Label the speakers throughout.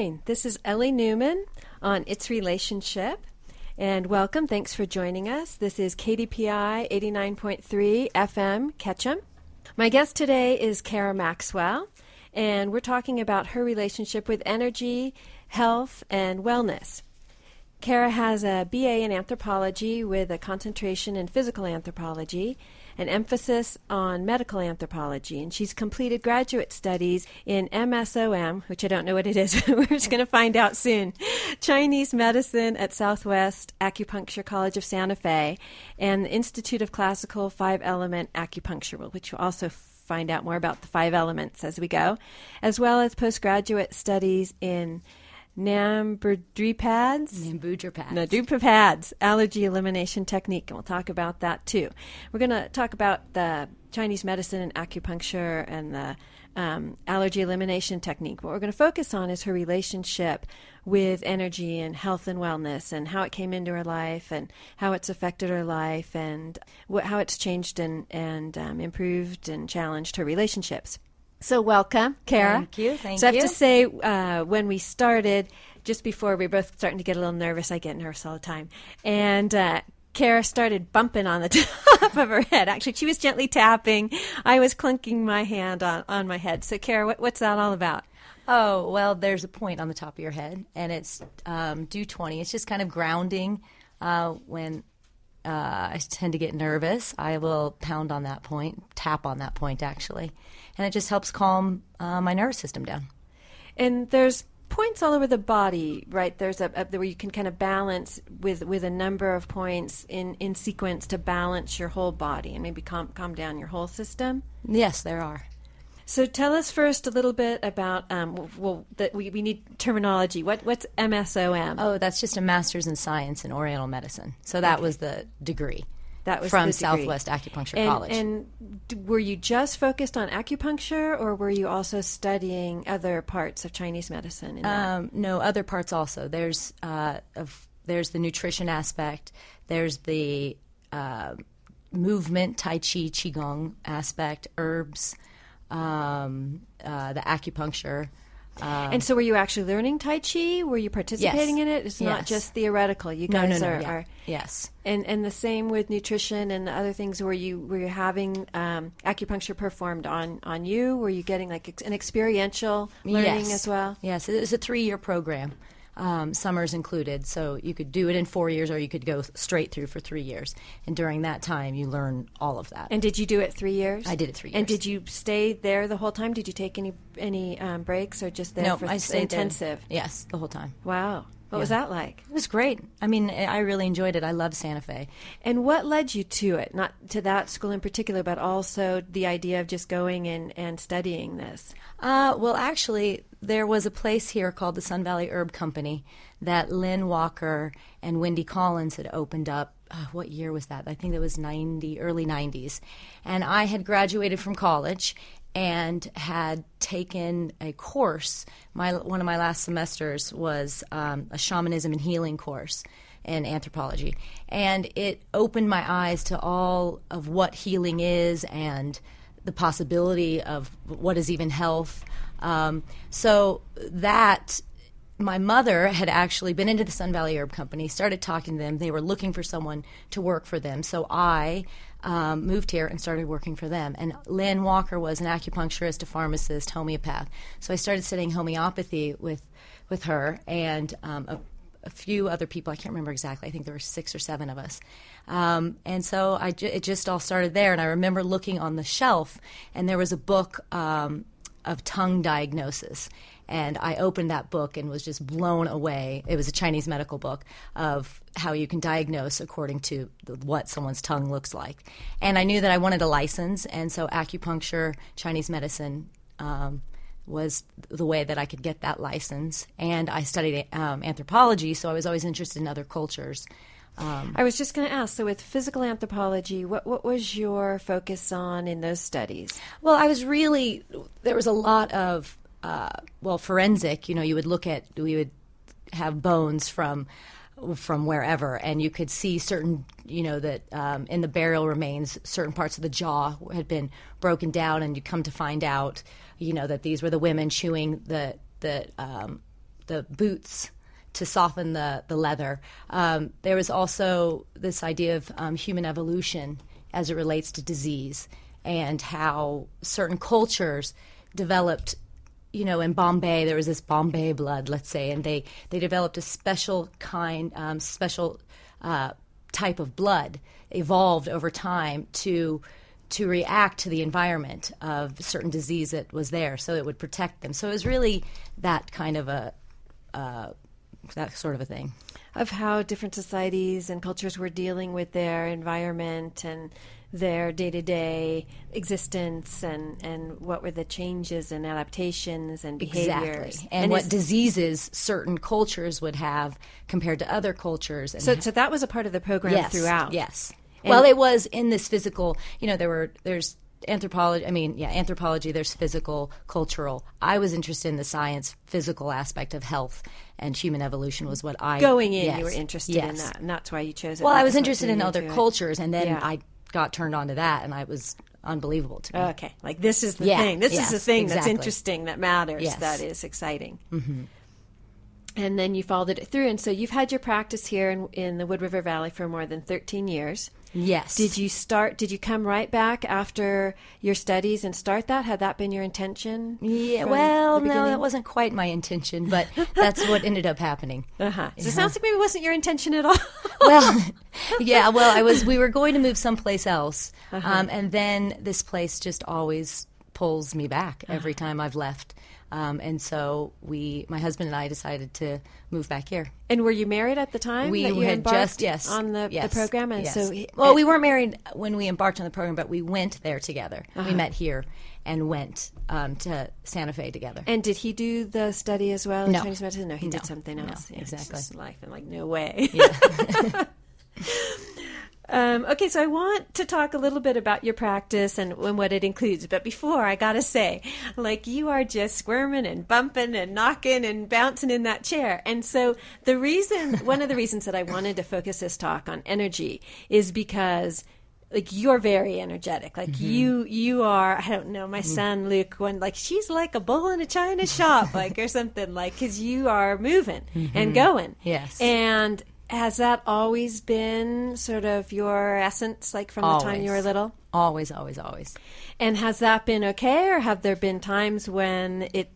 Speaker 1: morning. This is Ellie Newman on Its Relationship. And welcome. Thanks for joining us. This is KDPI 89.3 FM Ketchum. My guest today is Kara Maxwell, and we're talking about her relationship with energy, health, and wellness. Kara has a BA in anthropology with a concentration in physical anthropology, an emphasis on medical anthropology, and she's completed graduate studies in MSOM, which I don't know what it is, we're just going to find out soon, Chinese medicine at Southwest Acupuncture College of Santa Fe, and the Institute of Classical Five Element Acupuncture, which we'll also find out more about the five elements as we go, as well as postgraduate studies in Nambudripad's.
Speaker 2: Nambudripad's.
Speaker 1: Nambudripad's, allergy elimination technique, and we'll talk about that too. We're going to talk about the Chinese medicine and acupuncture and the um, allergy elimination technique. What we're going to focus on is her relationship with energy and health and wellness and how it came into her life and how it's affected her life and what, how it's changed and, and um, improved and challenged her relationships. So, welcome, Kara.
Speaker 2: Thank you. Thank
Speaker 1: so, I have
Speaker 2: you.
Speaker 1: to say, uh, when we started, just before we were both starting to get a little nervous, I get nervous all the time. And uh, Kara started bumping on the top of her head. Actually, she was gently tapping. I was clunking my hand on, on my head. So, Kara, what, what's that all about?
Speaker 2: Oh, well, there's a point on the top of your head, and it's um, Du 20. It's just kind of grounding. Uh, when uh, I tend to get nervous, I will pound on that point, tap on that point, actually. And it just helps calm uh, my nervous system down.
Speaker 1: And there's points all over the body, right? There's a, a, where you can kind of balance with with a number of points in in sequence to balance your whole body and maybe calm calm down your whole system.
Speaker 2: Yes, there are.
Speaker 1: So tell us first a little bit about um, well that we, we need terminology. What what's MSOM?
Speaker 2: Oh, that's just a master's in science in Oriental medicine. So that okay. was the degree.
Speaker 1: That was
Speaker 2: from Southwest Acupuncture
Speaker 1: and,
Speaker 2: College.
Speaker 1: And were you just focused on acupuncture, or were you also studying other parts of Chinese medicine?
Speaker 2: Um, no, other parts also. There's uh, of, there's the nutrition aspect. There's the uh, movement, Tai Chi, Qigong aspect, herbs, um, uh, the acupuncture.
Speaker 1: Um, and so, were you actually learning Tai Chi? Were you participating
Speaker 2: yes.
Speaker 1: in it? It's
Speaker 2: yes.
Speaker 1: not just theoretical. You
Speaker 2: no,
Speaker 1: guys
Speaker 2: no, no,
Speaker 1: are,
Speaker 2: yeah.
Speaker 1: are,
Speaker 2: yes.
Speaker 1: And and the same with nutrition and the other things. Were you were you having um, acupuncture performed on on you? Were you getting like an experiential learning
Speaker 2: yes.
Speaker 1: as well?
Speaker 2: Yes, it was a three year program. Um, summers included. So you could do it in four years, or you could go straight through for three years. And during that time, you learn all of that.
Speaker 1: And did you do it three years?
Speaker 2: I did it three years.
Speaker 1: And did you stay there the whole time? Did you take any any um, breaks, or just there
Speaker 2: no,
Speaker 1: for
Speaker 2: I stayed
Speaker 1: intensive?
Speaker 2: There. Yes, the whole time.
Speaker 1: Wow. What
Speaker 2: yeah.
Speaker 1: was that like?
Speaker 2: It was great. I mean, I really enjoyed it. I love Santa Fe.
Speaker 1: And what led you to it? Not to that school in particular, but also the idea of just going and, and studying this?
Speaker 2: Uh, well, actually, there was a place here called the Sun Valley Herb Company that Lynn Walker and Wendy Collins had opened up. Uh, what year was that? I think it was 90, early 90s. And I had graduated from college and had taken a course. My one of my last semesters was um, a shamanism and healing course in anthropology, and it opened my eyes to all of what healing is and the possibility of what is even health. Um, so that my mother had actually been into the Sun Valley Herb Company, started talking to them. They were looking for someone to work for them. So I um, moved here and started working for them. And Lynn Walker was an acupuncturist, a pharmacist, homeopath. So I started studying homeopathy with, with her and um, a, a, few other people. I can't remember exactly. I think there were six or seven of us. Um, and so I ju- it just all started there. And I remember looking on the shelf, and there was a book um, of tongue diagnosis and I opened that book and was just blown away. It was a Chinese medical book of how you can diagnose according to what someone's tongue looks like. And I knew that I wanted a license, and so acupuncture, Chinese medicine. Um, was the way that I could get that license. And I studied um, anthropology, so I was always interested in other cultures.
Speaker 1: Um, I was just going to ask. So, with physical anthropology, what what was your focus on in those studies?
Speaker 2: Well, I was really there was a lot of uh, well, forensic, you know, you would look at, we would have bones from from wherever, and you could see certain, you know, that um, in the burial remains, certain parts of the jaw had been broken down, and you come to find out, you know, that these were the women chewing the the um, the boots to soften the the leather. Um, there was also this idea of um, human evolution as it relates to disease and how certain cultures developed you know, in Bombay, there was this Bombay blood, let's say, and they, they developed a special kind, um, special uh, type of blood, evolved over time to to react to the environment of certain disease that was there, so it would protect them. So it was really that kind of a uh, that sort of a thing
Speaker 1: of how different societies and cultures were dealing with their environment and their day to day existence and, and what were the changes and adaptations and behaviors.
Speaker 2: Exactly. And, and what diseases certain cultures would have compared to other cultures.
Speaker 1: so, so that was a part of the program
Speaker 2: yes,
Speaker 1: throughout.
Speaker 2: Yes. And well, it was in this physical, you know, there were, there's anthropology i mean yeah anthropology there's physical cultural i was interested in the science physical aspect of health and human evolution was what i
Speaker 1: going in
Speaker 2: yes,
Speaker 1: you were interested
Speaker 2: yes.
Speaker 1: in that and that's why you chose it
Speaker 2: well i was interested in other cultures
Speaker 1: it.
Speaker 2: and then
Speaker 1: yeah.
Speaker 2: i got turned on to that and i was unbelievable to me
Speaker 1: okay like this is the
Speaker 2: yeah,
Speaker 1: thing this
Speaker 2: yes,
Speaker 1: is the thing
Speaker 2: exactly.
Speaker 1: that's interesting that matters that is exciting
Speaker 2: mm-hmm.
Speaker 1: and then you followed it through and so you've had your practice here in, in the wood river valley for more than 13 years
Speaker 2: Yes.
Speaker 1: Did you start? Did you come right back after your studies and start that? Had that been your intention?
Speaker 2: Yeah. Well, no, that wasn't quite my intention, but that's what ended up happening.
Speaker 1: Uh huh. So it sounds like maybe it wasn't your intention at all.
Speaker 2: well, yeah. Well, I was. We were going to move someplace else, uh-huh. um, and then this place just always pulls me back every uh-huh. time I've left. Um, and so we, my husband and I, decided to move back here.
Speaker 1: And were you married at the time?
Speaker 2: We
Speaker 1: that you
Speaker 2: had just yes
Speaker 1: on the,
Speaker 2: yes,
Speaker 1: the program, and
Speaker 2: yes.
Speaker 1: so
Speaker 2: well, we weren't married when we embarked on the program, but we went there together. Uh-huh. We met here and went um, to Santa Fe together.
Speaker 1: And did he do the study as well?
Speaker 2: No,
Speaker 1: Chinese medicine. No, he
Speaker 2: no.
Speaker 1: did something else.
Speaker 2: No,
Speaker 1: yeah,
Speaker 2: exactly.
Speaker 1: life and like no way.
Speaker 2: Yeah.
Speaker 1: Um, okay, so I want to talk a little bit about your practice and, and, what it includes. But before, I got to say, like, you are just squirming and bumping and knocking and bouncing in that chair. And so, the reason, one of the reasons that I wanted to focus this talk on energy is because like you're very energetic like mm-hmm. you you are i don't know my mm-hmm. son luke when like she's like a bull in a china shop like or something like because you are moving mm-hmm. and going
Speaker 2: yes
Speaker 1: and has that always been sort of your essence, like from
Speaker 2: always.
Speaker 1: the time you were little?
Speaker 2: Always, always, always.
Speaker 1: And has that been okay, or have there been times when it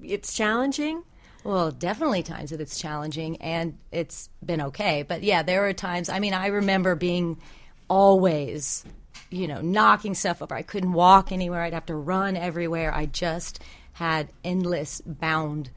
Speaker 1: it's challenging?
Speaker 2: Well, definitely times that it's challenging, and it's been okay. But yeah, there are times. I mean, I remember being always, you know, knocking stuff over. I couldn't walk anywhere. I'd have to run everywhere. I just had endless bound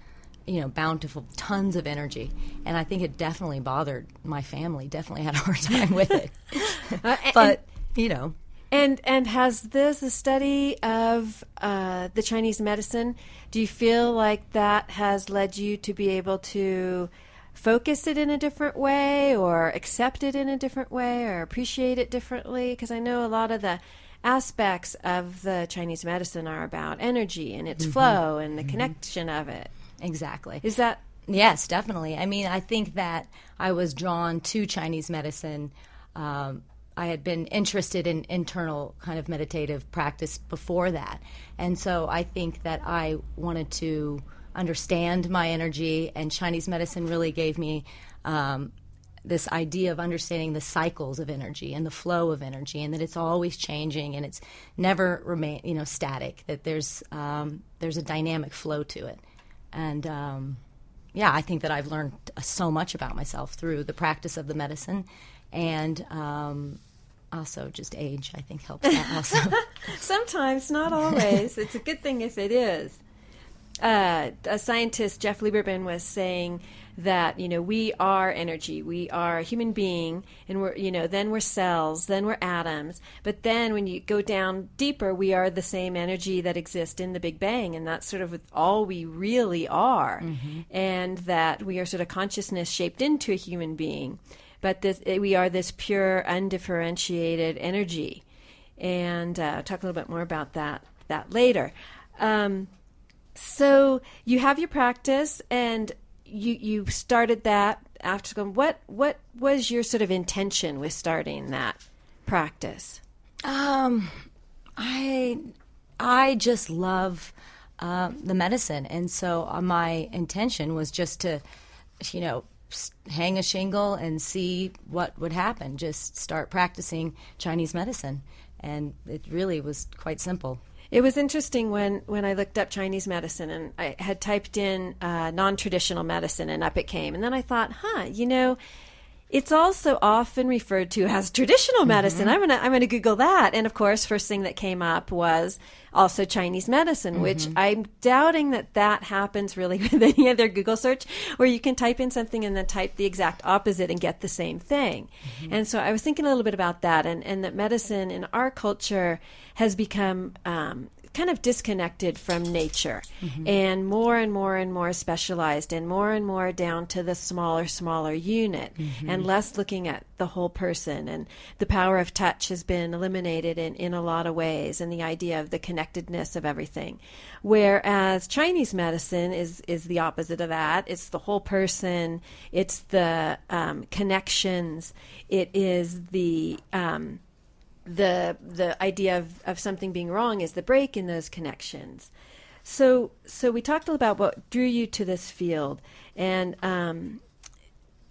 Speaker 2: you know, bountiful, tons of energy. And I think it definitely bothered my family, definitely had a hard time with it. uh, and, but, you know.
Speaker 1: And and has this the study of uh, the Chinese medicine? Do you feel like that has led you to be able to focus it in a different way, or accept it in a different way, or appreciate it differently? Because I know a lot of the aspects of the Chinese medicine are about energy and its mm-hmm. flow and the mm-hmm. connection of it.
Speaker 2: Exactly.
Speaker 1: Is that
Speaker 2: Yes, definitely. I mean, I think that I was drawn to Chinese medicine. Um, I had been interested in internal kind of meditative practice before that. And so I think that I wanted to understand my energy, and Chinese medicine really gave me um, this idea of understanding the cycles of energy and the flow of energy, and that it's always changing and it's never remain, you know, static. That there's um, there's a dynamic flow to it and um, yeah, I think that I've learned so much about myself through the practice of the medicine, and um, also just age. I think helps that also.
Speaker 1: Sometimes, not always. it's a good thing if it is. Uh, a scientist, Jeff Lieberman, was saying that you know we are energy we are a human being and we're you know then we're cells then we're atoms. But then when you go down deeper we are the same energy that exists in the big bang and that's sort of all we really are. Mm-hmm. and that we are sort of consciousness shaped into a human being. But this we are this pure undifferentiated energy. And uh, talk a little bit more about that that later. Um, so you have your practice and you you started that after going. What what was your sort of intention with starting that practice?
Speaker 2: Um, I I just love uh, the medicine, and so uh, my intention was just to, you know, hang a shingle and see what would happen. Just start practicing Chinese medicine, and it really was quite simple.
Speaker 1: It was interesting when, when I looked up Chinese medicine and I had typed in uh, non traditional medicine and up it came. And then I thought, huh, you know, it's also often referred to as traditional mm-hmm. medicine. I'm gonna I'm gonna Google that, and of course, first thing that came up was also Chinese medicine, which mm-hmm. I'm doubting that that happens really with any other Google search, where you can type in something and then type the exact opposite and get the same thing. Mm-hmm. And so I was thinking a little bit about that, and and that medicine in our culture has become um, kind of disconnected from nature and more and more and more specialized and more and more down to the smaller smaller unit and less looking at the whole person. And the power of touch has been eliminated in, in a lot of ways and the idea of the connectedness of everything. Whereas chinese medicine is is the opposite of that. It's the whole person. It's the um, connections. It is the um, the the idea of, of something being wrong is the break in those connections. So so we talked about what drew you to this field, and um,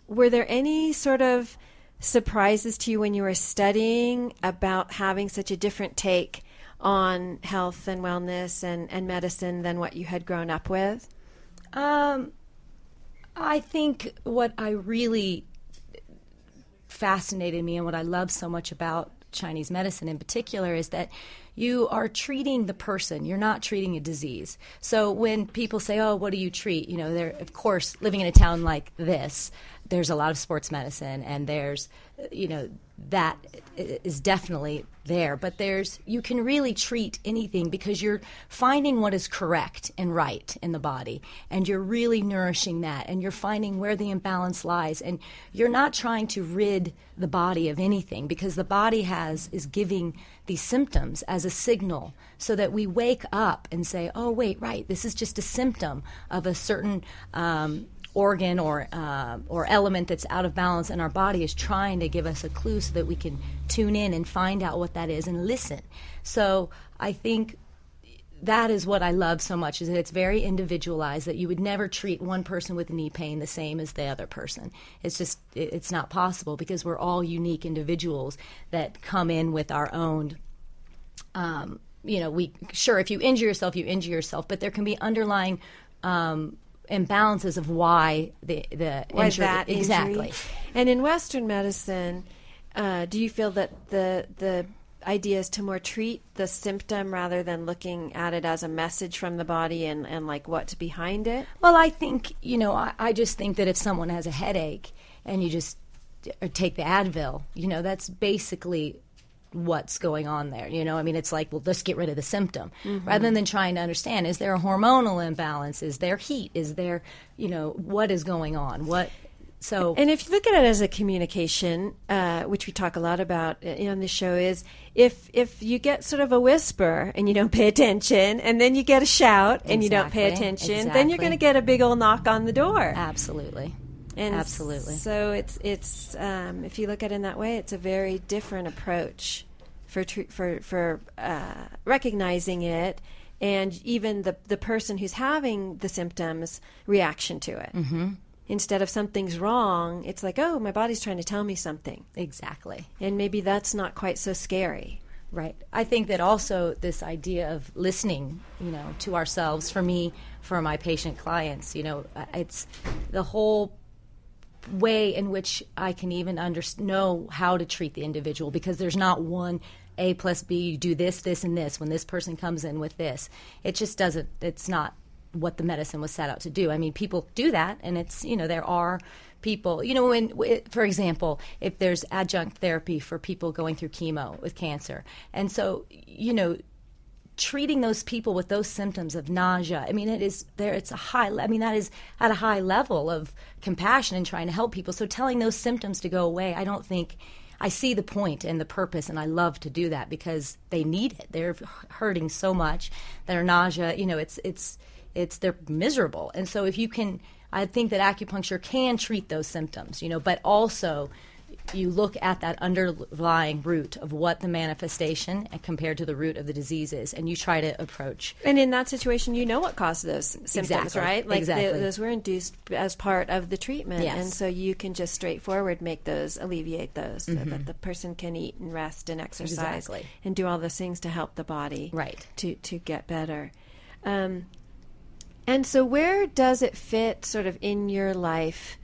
Speaker 1: were there any sort of surprises to you when you were studying about having such a different take on health and wellness and, and medicine than what you had grown up with?
Speaker 2: Um, I think what I really fascinated me and what I love so much about Chinese medicine in particular is that you are treating the person. You're not treating a disease. So when people say, "Oh, what do you treat?" You know, they're of course living in a town like this. There's a lot of sports medicine, and there's, you know, that is definitely there. But there's you can really treat anything because you're finding what is correct and right in the body, and you're really nourishing that, and you're finding where the imbalance lies, and you're not trying to rid the body of anything because the body has is giving these symptoms as a signal so that we wake up and say, "Oh, wait, right, this is just a symptom of a certain." Um, organ or uh, or element that's out of balance, and our body is trying to give us a clue so that we can tune in and find out what that is and listen. So I think that is what I love so much is that it's very individualized. That you would never treat one person with knee pain the same as the other person. It's just it's not possible because we're all unique individuals that come in with our own. Um, you know, we sure if you injure yourself, you injure yourself, but there can be underlying um, imbalances of why the the
Speaker 1: Why
Speaker 2: injury
Speaker 1: that injury?
Speaker 2: exactly.
Speaker 1: And in Western medicine, uh, do you feel that the the idea is to more treat the symptom rather than looking at it as a message from the body and, and like what's behind it?
Speaker 2: Well, I think you know, I, I just think that if someone has a headache and you just or take the Advil, you know, that's basically what's going on there. You know, I mean, it's like, well, let's get rid of the symptom mm-hmm. rather than trying to understand is there a hormonal imbalance? Is there heat? Is there, you know, what is going on? What so
Speaker 1: And if you look at it as a communication, uh, which we talk a lot about uh, on the show, is if if you get sort of a whisper and you don't pay attention, and then you get a shout and you don't pay
Speaker 2: Exactly,
Speaker 1: attention, then you're going to get a big old knock on the door.
Speaker 2: absolutely.
Speaker 1: And
Speaker 2: Absolutely.
Speaker 1: So it's it's um, if you look at it in that way, it's a very different approach for tr- for for uh, recognizing it, and even the the person who's having the symptoms reaction to it. Mm-hmm. Instead of something's wrong, it's like, oh, my body's trying to tell me something,
Speaker 2: Exactly.
Speaker 1: and maybe that's not quite so scary.
Speaker 2: Right. I think that also this idea of listening, you know, to ourselves, for me, for my patient clients, you know, uh, it's the whole way in which I can even under- know how to treat the individual because there's not one A plus B, you do this, this, and this when this person comes in with this. It just doesn't, it's not what the medicine was set out to do. I mean, people do that, and it's, you know, there are people, you know, when, for example, if there's adjunct therapy for people going through chemo with cancer. And so, you know, treating those people with those symptoms of nausea i mean it is there it's a high i mean that is at a high level of compassion and trying to help people so telling those symptoms to go away i don't think i see the point and the purpose and i love to do that because they need it they're hurting so much their nausea you know it's it's it's they're miserable and so if you can I think that acupuncture can treat those symptoms, you know, but also you look at that underlying root of what the manifestation compared to the root of the disease is, and you try to approach.
Speaker 1: And in that situation, you know what caused those symptoms,
Speaker 2: Exactly.
Speaker 1: right? Like
Speaker 2: Exactly.
Speaker 1: the- those were induced as part of the treatment,
Speaker 2: Yes.
Speaker 1: and so you can just straightforward make those alleviate those, so that the person can eat and rest and exercise
Speaker 2: Mm-hmm. Exactly.
Speaker 1: and do all those things to help the body
Speaker 2: Right.
Speaker 1: to to get better. Um, and so, where does it fit, sort of, in your life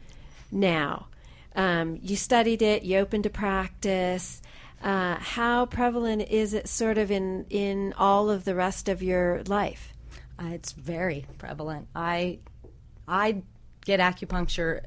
Speaker 1: now? Um, you studied it, you opened a practice. Uh, how prevalent is it, sort of, in in all of the rest of your life?
Speaker 2: Uh, it's very prevalent. I I get acupuncture.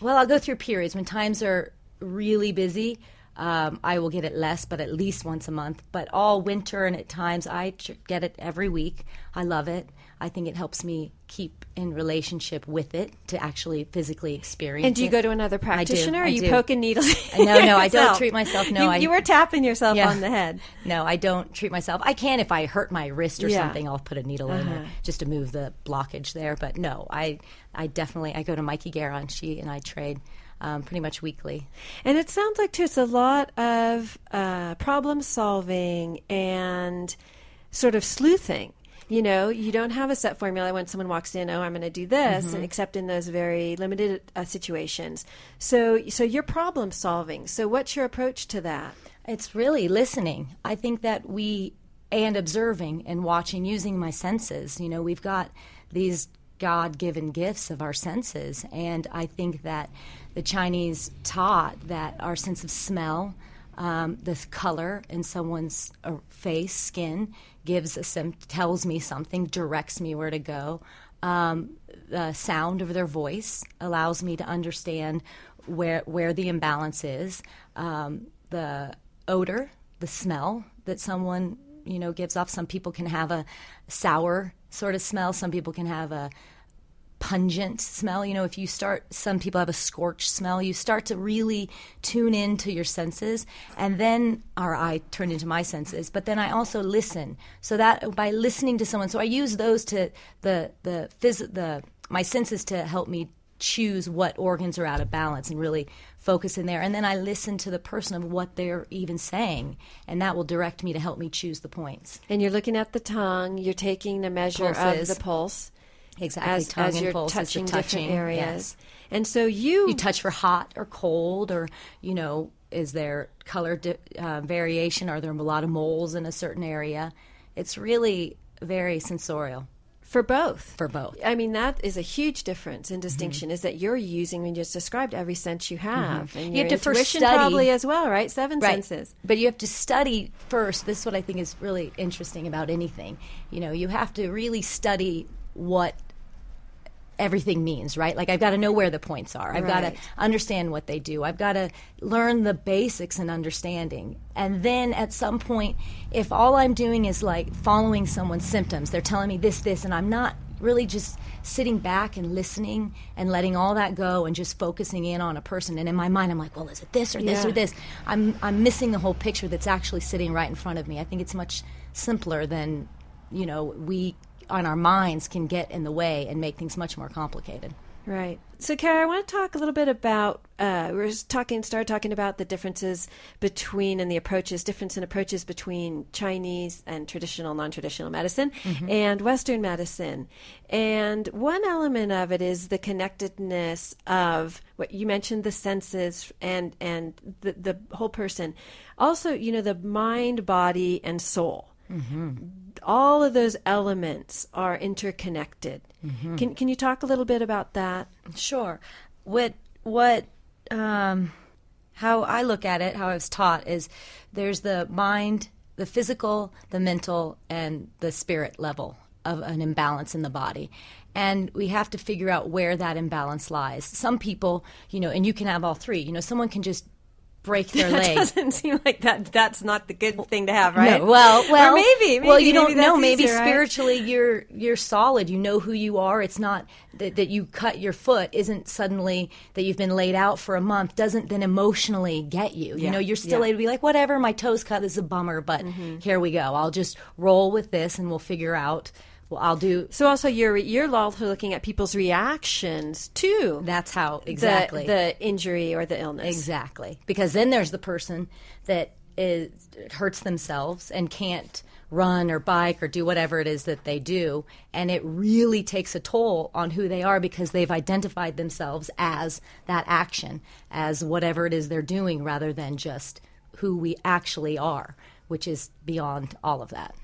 Speaker 2: Well, I'll go through periods when times are really busy. Um, I will get it less, but at least once a month. But all winter and at times, I get it every week. I love it. I think it helps me keep in relationship with it to actually physically experience.
Speaker 1: And do you
Speaker 2: it.
Speaker 1: go to another
Speaker 2: I do,
Speaker 1: practitioner? Or are you
Speaker 2: do.
Speaker 1: poking needles?
Speaker 2: No, no, I don't treat myself. No,
Speaker 1: you,
Speaker 2: I-
Speaker 1: you were tapping yourself
Speaker 2: Yeah.
Speaker 1: on the head.
Speaker 2: No, I don't treat myself. I can if I hurt my wrist or
Speaker 1: Yeah.
Speaker 2: something. I'll put a needle in
Speaker 1: Uh-huh.
Speaker 2: or just to move the blockage there. But no, I I definitely I go to Mikey Garon. She and I trade um, pretty much weekly.
Speaker 1: And it sounds like too, it's a lot of uh, problem solving and sort of sleuthing. You know, you don't have a set formula when someone walks in. Oh, I'm going to do this,
Speaker 2: Mm-hmm.
Speaker 1: and except in those very limited uh, situations. So, so you're problem solving. So, what's your approach to that?
Speaker 2: It's really listening. I think that we and observing and watching, using my senses. You know, we've got these God given gifts of our senses, and I think that the Chinese taught that our sense of smell, um, the color in someone's uh, face, skin, gives a sim- tells me something, directs me where to go. Um, the sound of their voice allows me to understand where where the imbalance is. Um, the odor, the smell that someone you know gives off. Some people can have a sour sort of smell. Some people can have a pungent smell. You know, if you start, some people have a scorch smell. You start to really tune into your senses, and then, or I turned into my senses. But then I also listen. So that by listening to someone, so I use those to the the phys- the my senses to help me choose what organs are out of balance and really focus in there and then i listen to the person of what they're even saying and that will direct me to help me choose the points
Speaker 1: And you're looking at the tongue. You're taking a measure
Speaker 2: Pulses.
Speaker 1: of the pulse
Speaker 2: exactly
Speaker 1: as,
Speaker 2: tongue
Speaker 1: as
Speaker 2: and
Speaker 1: you're
Speaker 2: pulse
Speaker 1: touching,
Speaker 2: touching
Speaker 1: different areas.
Speaker 2: yes.
Speaker 1: And so you
Speaker 2: you touch for hot or cold or you know is there color di- uh, variation are there a lot of moles in a certain area it's really very sensorial
Speaker 1: for both.
Speaker 2: for both
Speaker 1: I mean, that is a huge difference in distinction. Is that you're using, we just described, every sense you have, and
Speaker 2: Mm-hmm. You
Speaker 1: your
Speaker 2: have to first study-
Speaker 1: probably as well, right? Seven
Speaker 2: right.
Speaker 1: senses.
Speaker 2: But you have to study first. This is what I think is really interesting about anything. You know, you have to really study what everything means, right? Like I've got to know where the points are. I've got to understand what they do. I've got to learn the basics and understanding. And then at some point, if all I'm doing is like following someone's symptoms, they're telling me this, this, and I'm not really just sitting back and listening and letting all that go and just focusing in on a person. And in my mind, I'm like, well, is it this or this
Speaker 1: Yeah.
Speaker 2: or this? I'm I'm missing the whole picture that's actually sitting right in front of me. I think it's much simpler than you know we on our minds can get in the way and make things much more complicated.
Speaker 1: Right. So, Kara, I want to talk a little bit about. Uh, we were just talking, started talking about the differences between and the approaches, difference in approaches between Chinese and traditional, non-traditional medicine and Western medicine. And one element of it is the connectedness of what you mentioned, the senses and and the the whole person. Also, you know, the mind, body, and soul all of those elements are interconnected. Can can you talk a little bit about that?
Speaker 2: Sure. What what um, how I look at it, how I was taught is there's the mind, the physical, the mental, and the spirit level of an imbalance in the body. And we have to figure out where that imbalance lies. Some people, you know, and you can have all three. You know, someone can just break their
Speaker 1: That
Speaker 2: leg.
Speaker 1: doesn't seem like that. That's not the good thing to have, right?
Speaker 2: No, well, well,
Speaker 1: or maybe, maybe
Speaker 2: well, you
Speaker 1: maybe
Speaker 2: don't know. Maybe
Speaker 1: easier, right?
Speaker 2: spiritually, you're you're solid. You know who you are. It's not that, that you cut your foot. Isn't suddenly that you've been laid out for a month. Doesn't then emotionally get you.
Speaker 1: Yeah,
Speaker 2: You know, you're still
Speaker 1: yeah.
Speaker 2: able to be like, whatever. My toes cut. This is a bummer, but
Speaker 1: Mm-hmm.
Speaker 2: here we go. I'll just roll with this, and we'll figure out well, I'll do.
Speaker 1: So also you're you're also looking at people's reactions to
Speaker 2: That's how exactly
Speaker 1: the, the injury or the illness.
Speaker 2: Exactly. Because then there's the person that is hurts themselves and can't run or bike or do whatever it is that they do and it really takes a toll on who they are because they've identified themselves as that action as whatever it is they're doing rather than just who we actually are which is beyond all of that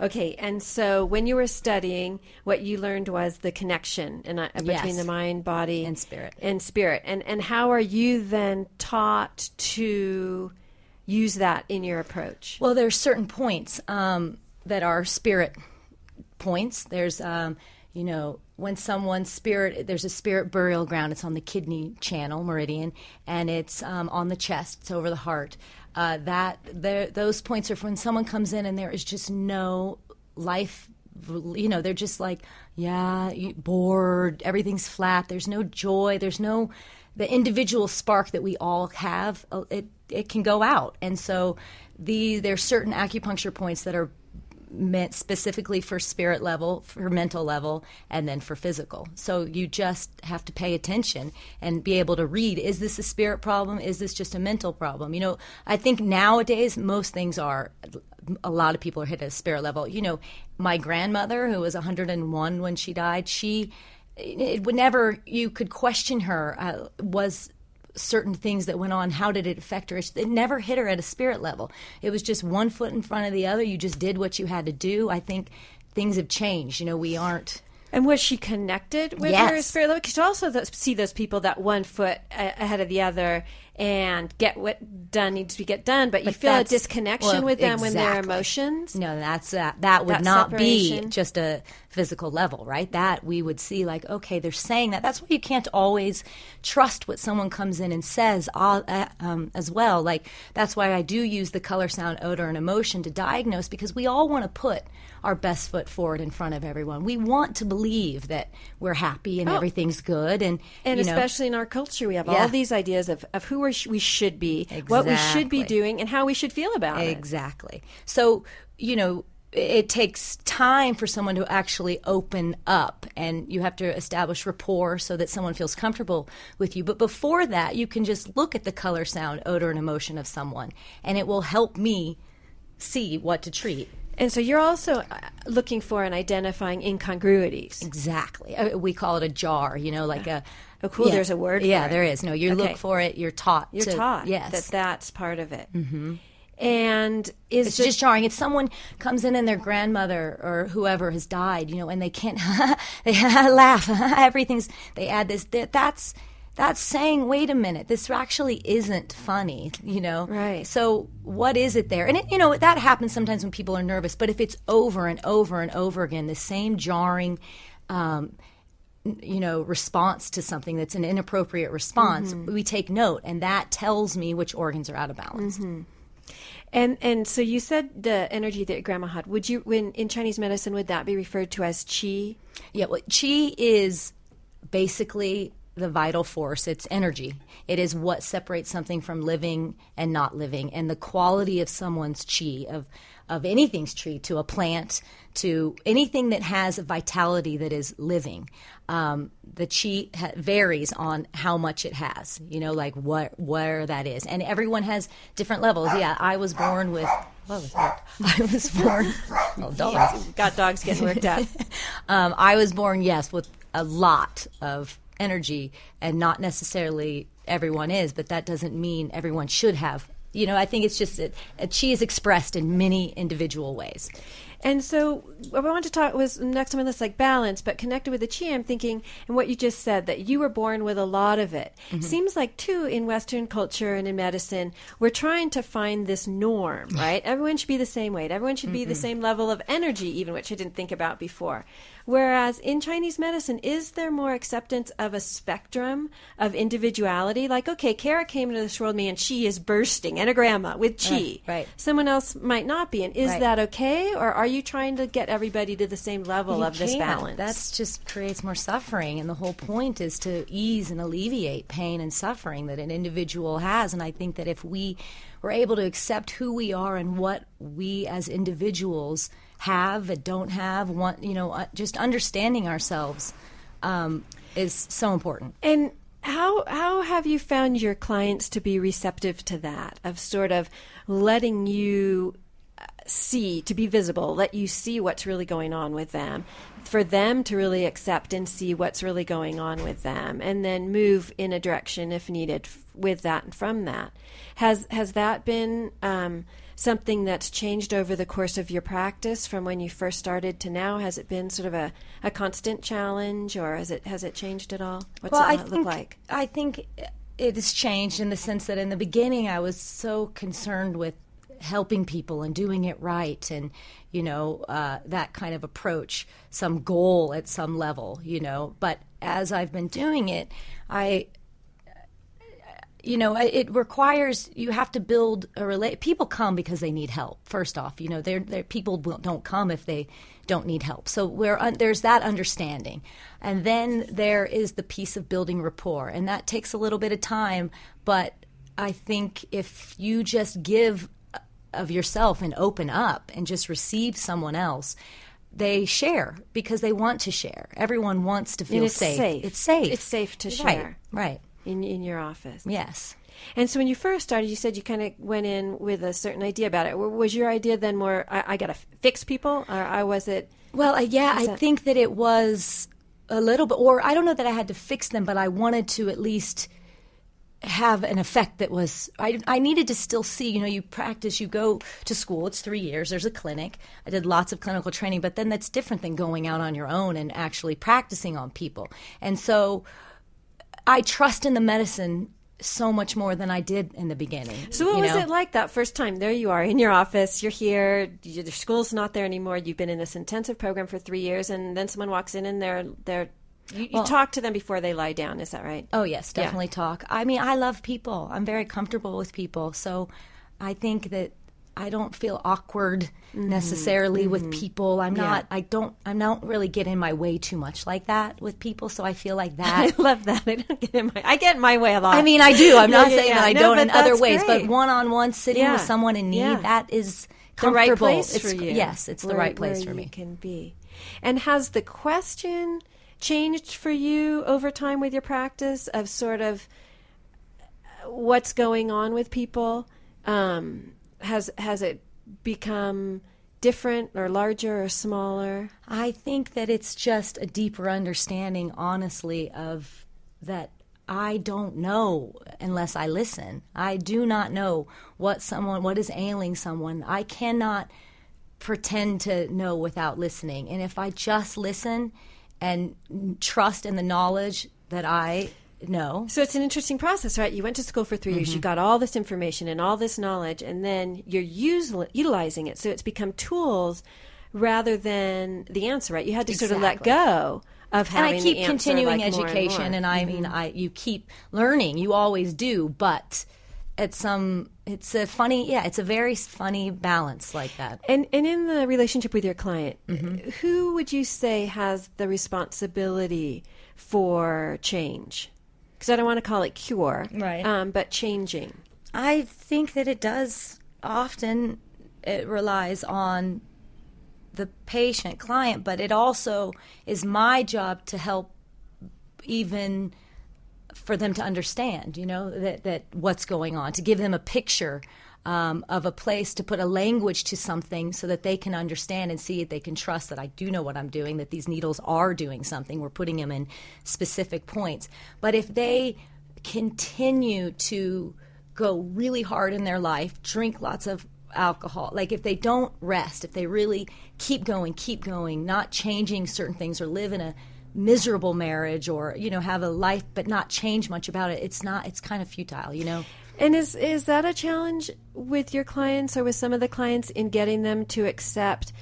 Speaker 1: Okay, and so when you were studying, what you learned was the connection uh, between
Speaker 2: Yes.
Speaker 1: the mind, body,
Speaker 2: And spirit.
Speaker 1: and spirit. And and how are you then taught to use that in your approach?
Speaker 2: Well, there's certain points um, that are spirit points. There's, um, you know, when someone's spirit, there's a spirit burial ground. It's on the kidney channel meridian, and it's um, on the chest. It's over the heart. Uh, that those points are when someone comes in and there is just no life. You know, they're just like, yeah, bored. Everything's flat. There's no joy. There's no the individual spark that we all have. uh, It it can go out, and so the there's certain acupuncture points that are meant specifically for spirit level, for mental level, and then for physical. So you just have to pay attention and be able to read is this a spirit problem? Is this just a mental problem? You know, I think nowadays most things are. A lot of people are hit at a spirit level. You know, my grandmother, who was 101 when she died, she, it, whenever you could question her, uh, was certain things that went on how did it affect her? It never hit her at a spirit level. It was just one foot in front of the other. You just did what you had to do. I think things have changed. You know we aren't
Speaker 1: And was she connected with
Speaker 2: Yes.
Speaker 1: her spirit level? Because you also th- see those people that one foot a- ahead of the other and get what done needs to be get done, but you
Speaker 2: But
Speaker 1: feel a disconnection
Speaker 2: well,
Speaker 1: with them when their emotions.
Speaker 2: No, that's that. That would
Speaker 1: That
Speaker 2: not
Speaker 1: separation.
Speaker 2: be just a physical level, right? That we would see like, okay, they're saying that. That's why you can't always trust what someone comes in and says uh, uh, um, as well. Like that's why I do use the color, sound, odor, and emotion to diagnose because we all want to put our best foot forward in front of everyone. We want to believe that we're happy and
Speaker 1: Oh.
Speaker 2: everything's good, and
Speaker 1: And
Speaker 2: you know,
Speaker 1: especially in our culture, we have
Speaker 2: Yeah.
Speaker 1: all these ideas of, of who we sh- we should be, what we should be doing, and how we should feel about it.
Speaker 2: Exactly. So, you know, it takes time for someone to actually open up and you have to establish rapport so that someone feels comfortable with you. But before that, you can just look at the color, sound, odor, and emotion of someone and it will help me see what to treat.
Speaker 1: And so you're also uh, looking for and identifying incongruities.
Speaker 2: Exactly. Uh, We call it a jar, you know, like a.
Speaker 1: Oh, cool. There's a word for
Speaker 2: Yeah,
Speaker 1: it.
Speaker 2: there is. No, you
Speaker 1: Okay.
Speaker 2: look for it. You're taught.
Speaker 1: You're
Speaker 2: to-
Speaker 1: taught
Speaker 2: Yes.
Speaker 1: that that's part of it. Mm-hmm. And is
Speaker 2: it's
Speaker 1: the-
Speaker 2: just jarring. If someone comes in and their grandmother or whoever has died, you know, and they can't they laugh, everything's they add this. That, that's that's saying, wait a minute, this actually isn't funny, you know.
Speaker 1: Right.
Speaker 2: So what is it there? And it, you know that happens sometimes when people are nervous. But if it's over and over and over again, the same jarring. Um, you know response to something that's an inappropriate response we take note and that tells me which organs are out of balance
Speaker 1: and and so you said the energy that grandma had. Would you, when in Chinese medicine, would that be referred to as qi?
Speaker 2: Yeah, well, chi is basically the vital force. It's energy. It is what separates something from living and not living, and the quality of someone's chi of of anything's chi to a plant to anything that has a vitality that is living. Um, the chi ha- varies on how much it has. You know, like what where that is, and everyone has different levels. Yeah, I was born with. What was that? I was born. Oh, dogs.
Speaker 1: Got dogs getting worked up.
Speaker 2: Um, I was born, yes, with a lot of energy, and not necessarily everyone is, but that doesn't mean everyone should have. You know, I think it's just that uh, chi is expressed in many individual ways.
Speaker 1: And so, what I want to talk was next on list like balance, but connected with the chi. I'm thinking, and what you just said that you were born with a lot of it. Seems like too in Western culture and in medicine, we're trying to find this norm, right? Everyone should be the same weight. Everyone should be the same level of energy, even which I didn't think about before. Whereas in Chinese medicine, is there more acceptance of a spectrum of individuality? Like, okay, Kara came into this world, man, she is bursting, enagramma with chi.
Speaker 2: Right, right.
Speaker 1: Someone else might not be. And is
Speaker 2: Right.
Speaker 1: that okay? Or are you trying to get everybody to the same level
Speaker 2: You
Speaker 1: of this
Speaker 2: can't.
Speaker 1: balance?
Speaker 2: That's just creates more suffering, and the whole point is to ease and alleviate pain and suffering that an individual has. And I think that if we were able to accept who we are and what we as individuals have and don't have, want you know, uh, just understanding ourselves um, is so important.
Speaker 1: And how how have you found your clients to be receptive to that of sort of letting you uh, see to be visible, let you see what's really going on with them, for them to really accept and see what's really going on with them, and then move in a direction if needed with that and from that. Has has that been um, something that's changed over the course of your practice from when you first started to now? Has it been sort of a, a constant challenge, or has it has it changed at all? What's
Speaker 2: well,
Speaker 1: it
Speaker 2: I
Speaker 1: look
Speaker 2: think,
Speaker 1: like?
Speaker 2: I think it has changed in the sense that in the beginning I was so concerned with helping people and doing it right and you know uh, that kind of approach some goal at some level you know but as i've been doing it i you know it requires you have to build a relate people come because they need help first off you know they're, they're people don't come if they don't need help so we're un, there's that understanding and then there is the piece of building rapport and that takes a little bit of time but i think if you just give of yourself and open up and just receive someone else they share because they want to share everyone wants to feel
Speaker 1: it's
Speaker 2: safe.
Speaker 1: safe.
Speaker 2: it's safe
Speaker 1: It's safe to
Speaker 2: right
Speaker 1: share.
Speaker 2: right
Speaker 1: in in your office.
Speaker 2: yes
Speaker 1: And so when you first started, you said you kind of went in with a certain idea about it. Was your idea then more I, I got to fix people, or I was it?
Speaker 2: Well, uh, yeah, I
Speaker 1: that-
Speaker 2: think that it was a little bit, or I don't know that I had to fix them, but I wanted to at least have an effect that was I, I needed to still see you know you practice you go to school it's three years there's a clinic i did lots of clinical training but then that's different than going out on your own and actually practicing on people and so i trust in the medicine so much more than i did in the beginning
Speaker 1: So what was
Speaker 2: know?
Speaker 1: it like that first time? There you are in your office. You're here. your school's not there anymore. You've been in this intensive program for three years, and then someone walks in and they're they're. You, you talk to them before they lie down. Is that right?
Speaker 2: Oh yes,
Speaker 1: Yeah.
Speaker 2: definitely talk. I mean, I love people. I'm very comfortable with people, so I think that I don't feel awkward necessarily with people. I'm not. I don't. I don't really get in my way too much like that with people. So I feel like that.
Speaker 1: I love that. I don't get in my. I get in my way a lot.
Speaker 2: I mean, I do. I'm not
Speaker 1: yeah,
Speaker 2: saying
Speaker 1: yeah.
Speaker 2: that I
Speaker 1: No,
Speaker 2: don't in other ways, but one on one sitting
Speaker 1: Yeah.
Speaker 2: with someone in need,
Speaker 1: Yeah.
Speaker 2: that is
Speaker 1: the right place
Speaker 2: It's-
Speaker 1: for you.
Speaker 2: Yes, it's the right place
Speaker 1: where
Speaker 2: for me.
Speaker 1: Can be. And has the question changed for you over time with your practice of sort of what's going on with people? Um, has has it become different or larger or smaller?
Speaker 2: I think that it's just a deeper understanding, honestly, of that I don't know unless I listen. I do not know what someone, what is ailing someone. I cannot pretend to know without listening. And if I just listen and trust in the knowledge that I know,
Speaker 1: So it's an interesting process, right? You went to school for 3 years,
Speaker 2: Mm-hmm.
Speaker 1: you got all this information and all this knowledge, and then you're usel- utilizing it. So it's become tools rather than the answer, right? You had to sort of let go of
Speaker 2: and I keep
Speaker 1: answer,
Speaker 2: continuing
Speaker 1: like,
Speaker 2: education,
Speaker 1: and,
Speaker 2: and,
Speaker 1: more.
Speaker 2: I mean, I you keep learning. You always do, but it's some. It's a funny, yeah. It's a very funny balance like that.
Speaker 1: And and in the relationship with your client,
Speaker 2: Mm-hmm.
Speaker 1: who would you say has the responsibility for change? Because I don't want to call it cure,
Speaker 2: Right.
Speaker 1: Um, but changing.
Speaker 2: I think that it does often it relies on the patient client, but it also is my job to help even for them to understand, you know, that, that what's going on, to give them a picture um, of a place, to put a language to something so that they can understand and see it. They can trust that I do know what I'm doing, that these needles are doing something. We're putting them in specific points. But if they continue to go really hard in their life, drink lots of alcohol, like if they don't rest, if they really keep going, keep going, not changing certain things or live in a miserable marriage or you know have a life but not change much about it it's not it's kind of futile you know
Speaker 1: And is is that a challenge with your clients or with some of the clients in getting them to accept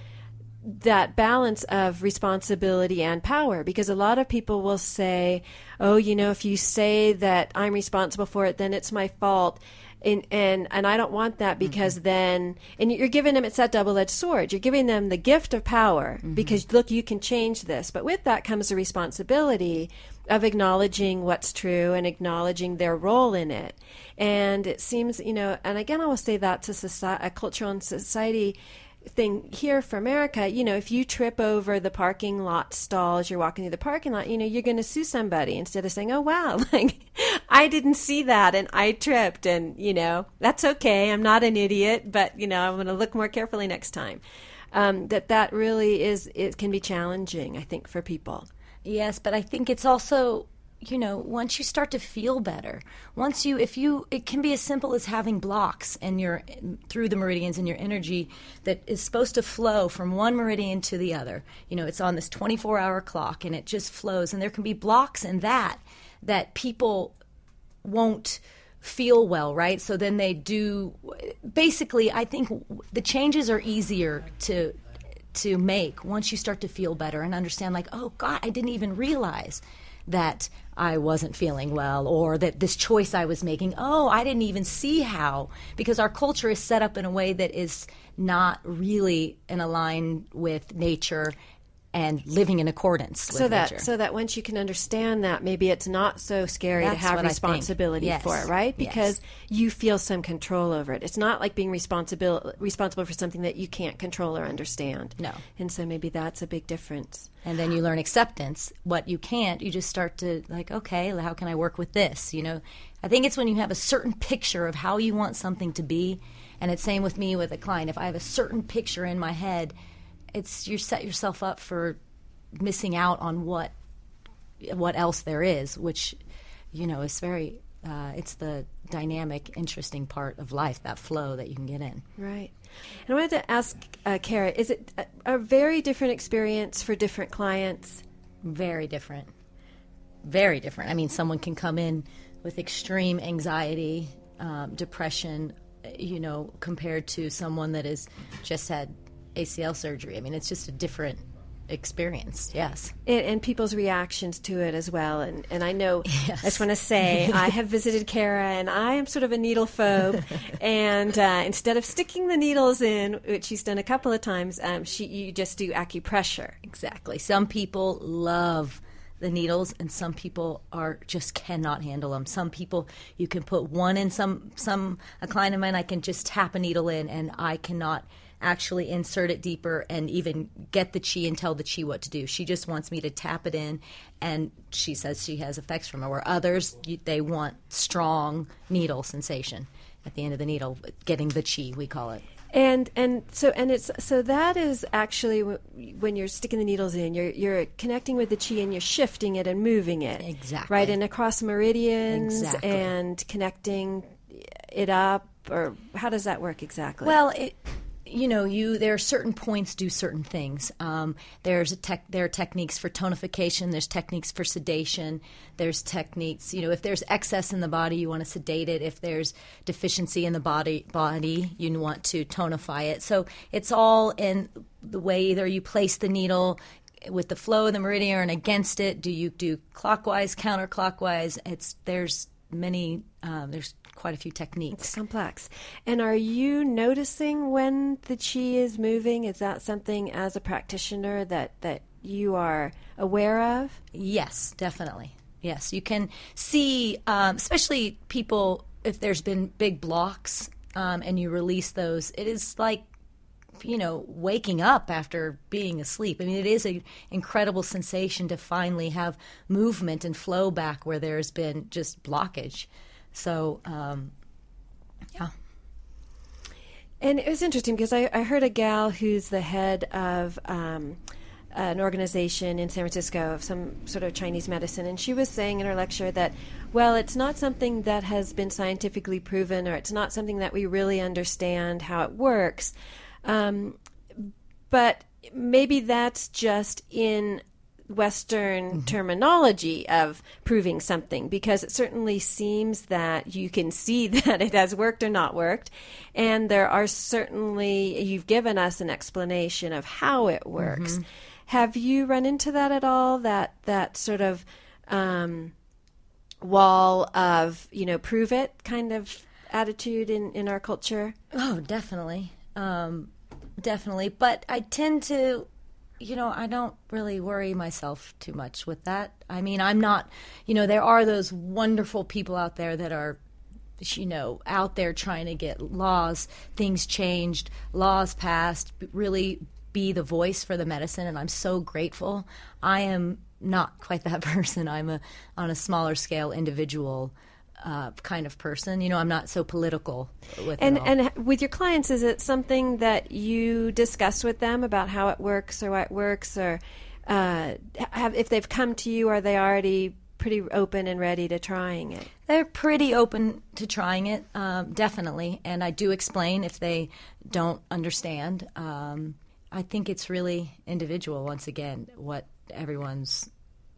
Speaker 1: that balance of responsibility and power? Because a lot of people will say, "Oh, you know, if you say that I'm responsible for it, then it's my fault." And, and and I don't want that because mm-hmm. then and you're giving them it's that double edged sword. You're giving them the gift of power mm-hmm. because look, you can change this. But with that comes a responsibility of acknowledging what's true and acknowledging their role in it. And it seems, you know, and again, I will say that to society, a cultural and society thing here for America, you know, if you trip over the parking lot stall as you're walking through the parking lot, you know, you're going to sue somebody instead of saying, "Oh wow, like I didn't see that and I tripped," and you know, that's okay. I'm not an idiot, but you know, I'm going to look more carefully next time. Um, that that really is it can be challenging, I think, for people.
Speaker 2: Yes, but I think it's also you know, once you start to feel better, once you, if you, it can be as simple as having blocks and your through the meridians and your energy that is supposed to flow from one meridian to the other. You know, it's on this 24 hour clock and it just flows. And there can be blocks in that that people won't feel well, right? So then they do. Basically, I think the changes are easier to to make once you start to feel better and understand, like, oh God, I didn't even realize that I wasn't feeling well or that this choice I was making, oh, I didn't even see how. Because our culture is set up in a way that is not really in align with nature and living in accordance
Speaker 1: so
Speaker 2: that
Speaker 1: nature. so that once you can understand that maybe it's not so scary That's to have responsibility yes. for it right? Because yes. you feel some control over it. It's not like being responsible responsible for something that you can't control or understand.
Speaker 2: No.
Speaker 1: And so maybe that's a big difference.
Speaker 2: And then you learn acceptance. What you can't you just start to like okay how can i work with this? You know i think it's when you have a certain picture of how you want something to be. And it's same with me with a client. If i have a certain picture in my head it's you set yourself up for missing out on what what else there is, which you know is very uh, it's the dynamic, interesting part of life, that flow that you can get in.
Speaker 1: Right. And I wanted to ask uh, Kara, is it a, a very different experience for different clients?
Speaker 2: Very different. Very different. I mean, someone can come in with extreme anxiety, um, depression, you know, compared to someone that has just had ACL surgery. I mean, it's just a different experience, yes.
Speaker 1: And, and, people's reactions to it as well. And, and I know, yes. I just want to say, I have visited Kara and I am sort of a needle phobe. and uh, instead of sticking the needles in, which she's done a couple of times, um, she you just do acupressure.
Speaker 2: Exactly. Some people love the needles and some people are just cannot handle them some people you can put one in some some a client of mine i can just tap a needle in and i cannot actually insert it deeper and even get the chi and tell the chi what to do. She just wants me to tap it in, and she says she has effects from it. Where others, they want strong needle sensation at the end of the needle, getting the chi, we call it.
Speaker 1: And and so and it's so that is actually when you're sticking the needles in, you're you're connecting with the chi and you're shifting it and moving it
Speaker 2: exactly
Speaker 1: right and across meridians
Speaker 2: exactly.
Speaker 1: and connecting it up or how does that work exactly?
Speaker 2: Well, it you know, you there are certain points do certain things. Um, there's tech, there are techniques for tonification. There's techniques for sedation. There's techniques, you know, if there's excess in the body, you want to sedate it. If there's deficiency in the body, body, you want to tonify it. So it's all in the way either you place the needle with the flow of the meridian against it. Do you do clockwise, counterclockwise? It's there's many. Um, there's quite a few techniques.
Speaker 1: It's complex. And are you noticing when the chi is moving? Is that something as a practitioner that, that you are aware of?
Speaker 2: Yes, definitely. Yes, you can see, um, especially people, if there's been big blocks um, and you release those, it is like you know waking up after being asleep i mean it is an incredible sensation to finally have movement and flow back where there's been just blockage so, um, yeah.
Speaker 1: And it was interesting because I, I, heard a gal who's the head of um, an organization in San Francisco of some sort of Chinese medicine, and she was saying in her lecture that, well, it's not something that has been scientifically proven, or it's not something that we really understand how it works. Um, but maybe that's just in Western mm-hmm. terminology of proving something because it certainly seems that you can see that it has worked or not worked. And there are certainly, you've given us an explanation of how it works. Mm-hmm. Have you run into that at all? That, that sort of um, wall of, you know, prove it kind of attitude in, in our culture?
Speaker 2: Oh, definitely. Um, definitely. But I tend to, you know, I don't really worry myself too much with that. I mean, I'm not, you know, there are those wonderful people out there that are, you know, out there trying to get laws, things changed, laws passed, really be the voice for the medicine. And I'm so grateful. I am not quite that person. I'm a, on a smaller scale individual uh, kind of person. You know, I'm not so political with
Speaker 1: and and with your clients, is it something that you discuss with them about how it works or why it works, or uh, have if they've come to you, are they already pretty open and ready to trying it?
Speaker 2: They're pretty open to trying it, um, definitely. And I do explain if they don't understand. Um, I think it's really individual. Once again, what everyone's,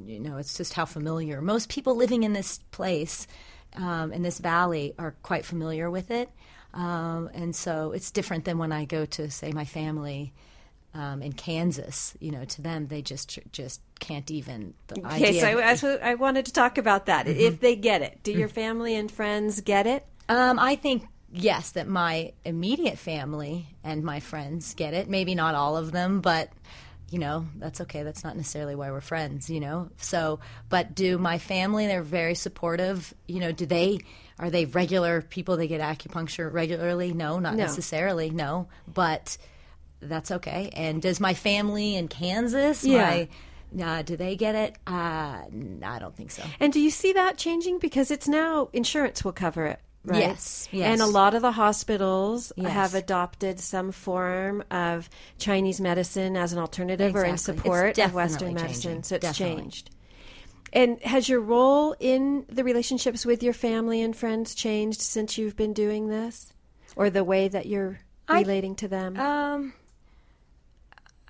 Speaker 2: you know, it's just how familiar. Most people living in this place um, in this valley are quite familiar with it. Um, and so it's different than when I go to, say, my family um, in Kansas. You know, to them, they just just can't even. The
Speaker 1: Okay,
Speaker 2: idea
Speaker 1: so I, so I wanted to talk about that. If they get it, do your family and friends get it?
Speaker 2: Um, I think yes, that my immediate family and my friends get it. Maybe not all of them, but you know that's okay. That's not necessarily why we're friends. You know. So, but do my family? They're very supportive. You know, do they? Are they regular people? They get acupuncture regularly? No, not
Speaker 1: No.
Speaker 2: necessarily. No, but that's okay. And does my family in Kansas?
Speaker 1: Yeah.
Speaker 2: My, uh, do they get it? Uh, I don't think so.
Speaker 1: And do you see that changing? Because it's now insurance will cover it, right?
Speaker 2: Yes, yes.
Speaker 1: And a lot of the hospitals
Speaker 2: Yes.
Speaker 1: have adopted some form of Chinese medicine as an alternative or in support of Western medicine.
Speaker 2: changing.
Speaker 1: So it's
Speaker 2: Definitely.
Speaker 1: changed. And has your role in the relationships with your family and friends changed since you've been doing this? Or the way that you're
Speaker 2: I-
Speaker 1: relating to them?
Speaker 2: Um,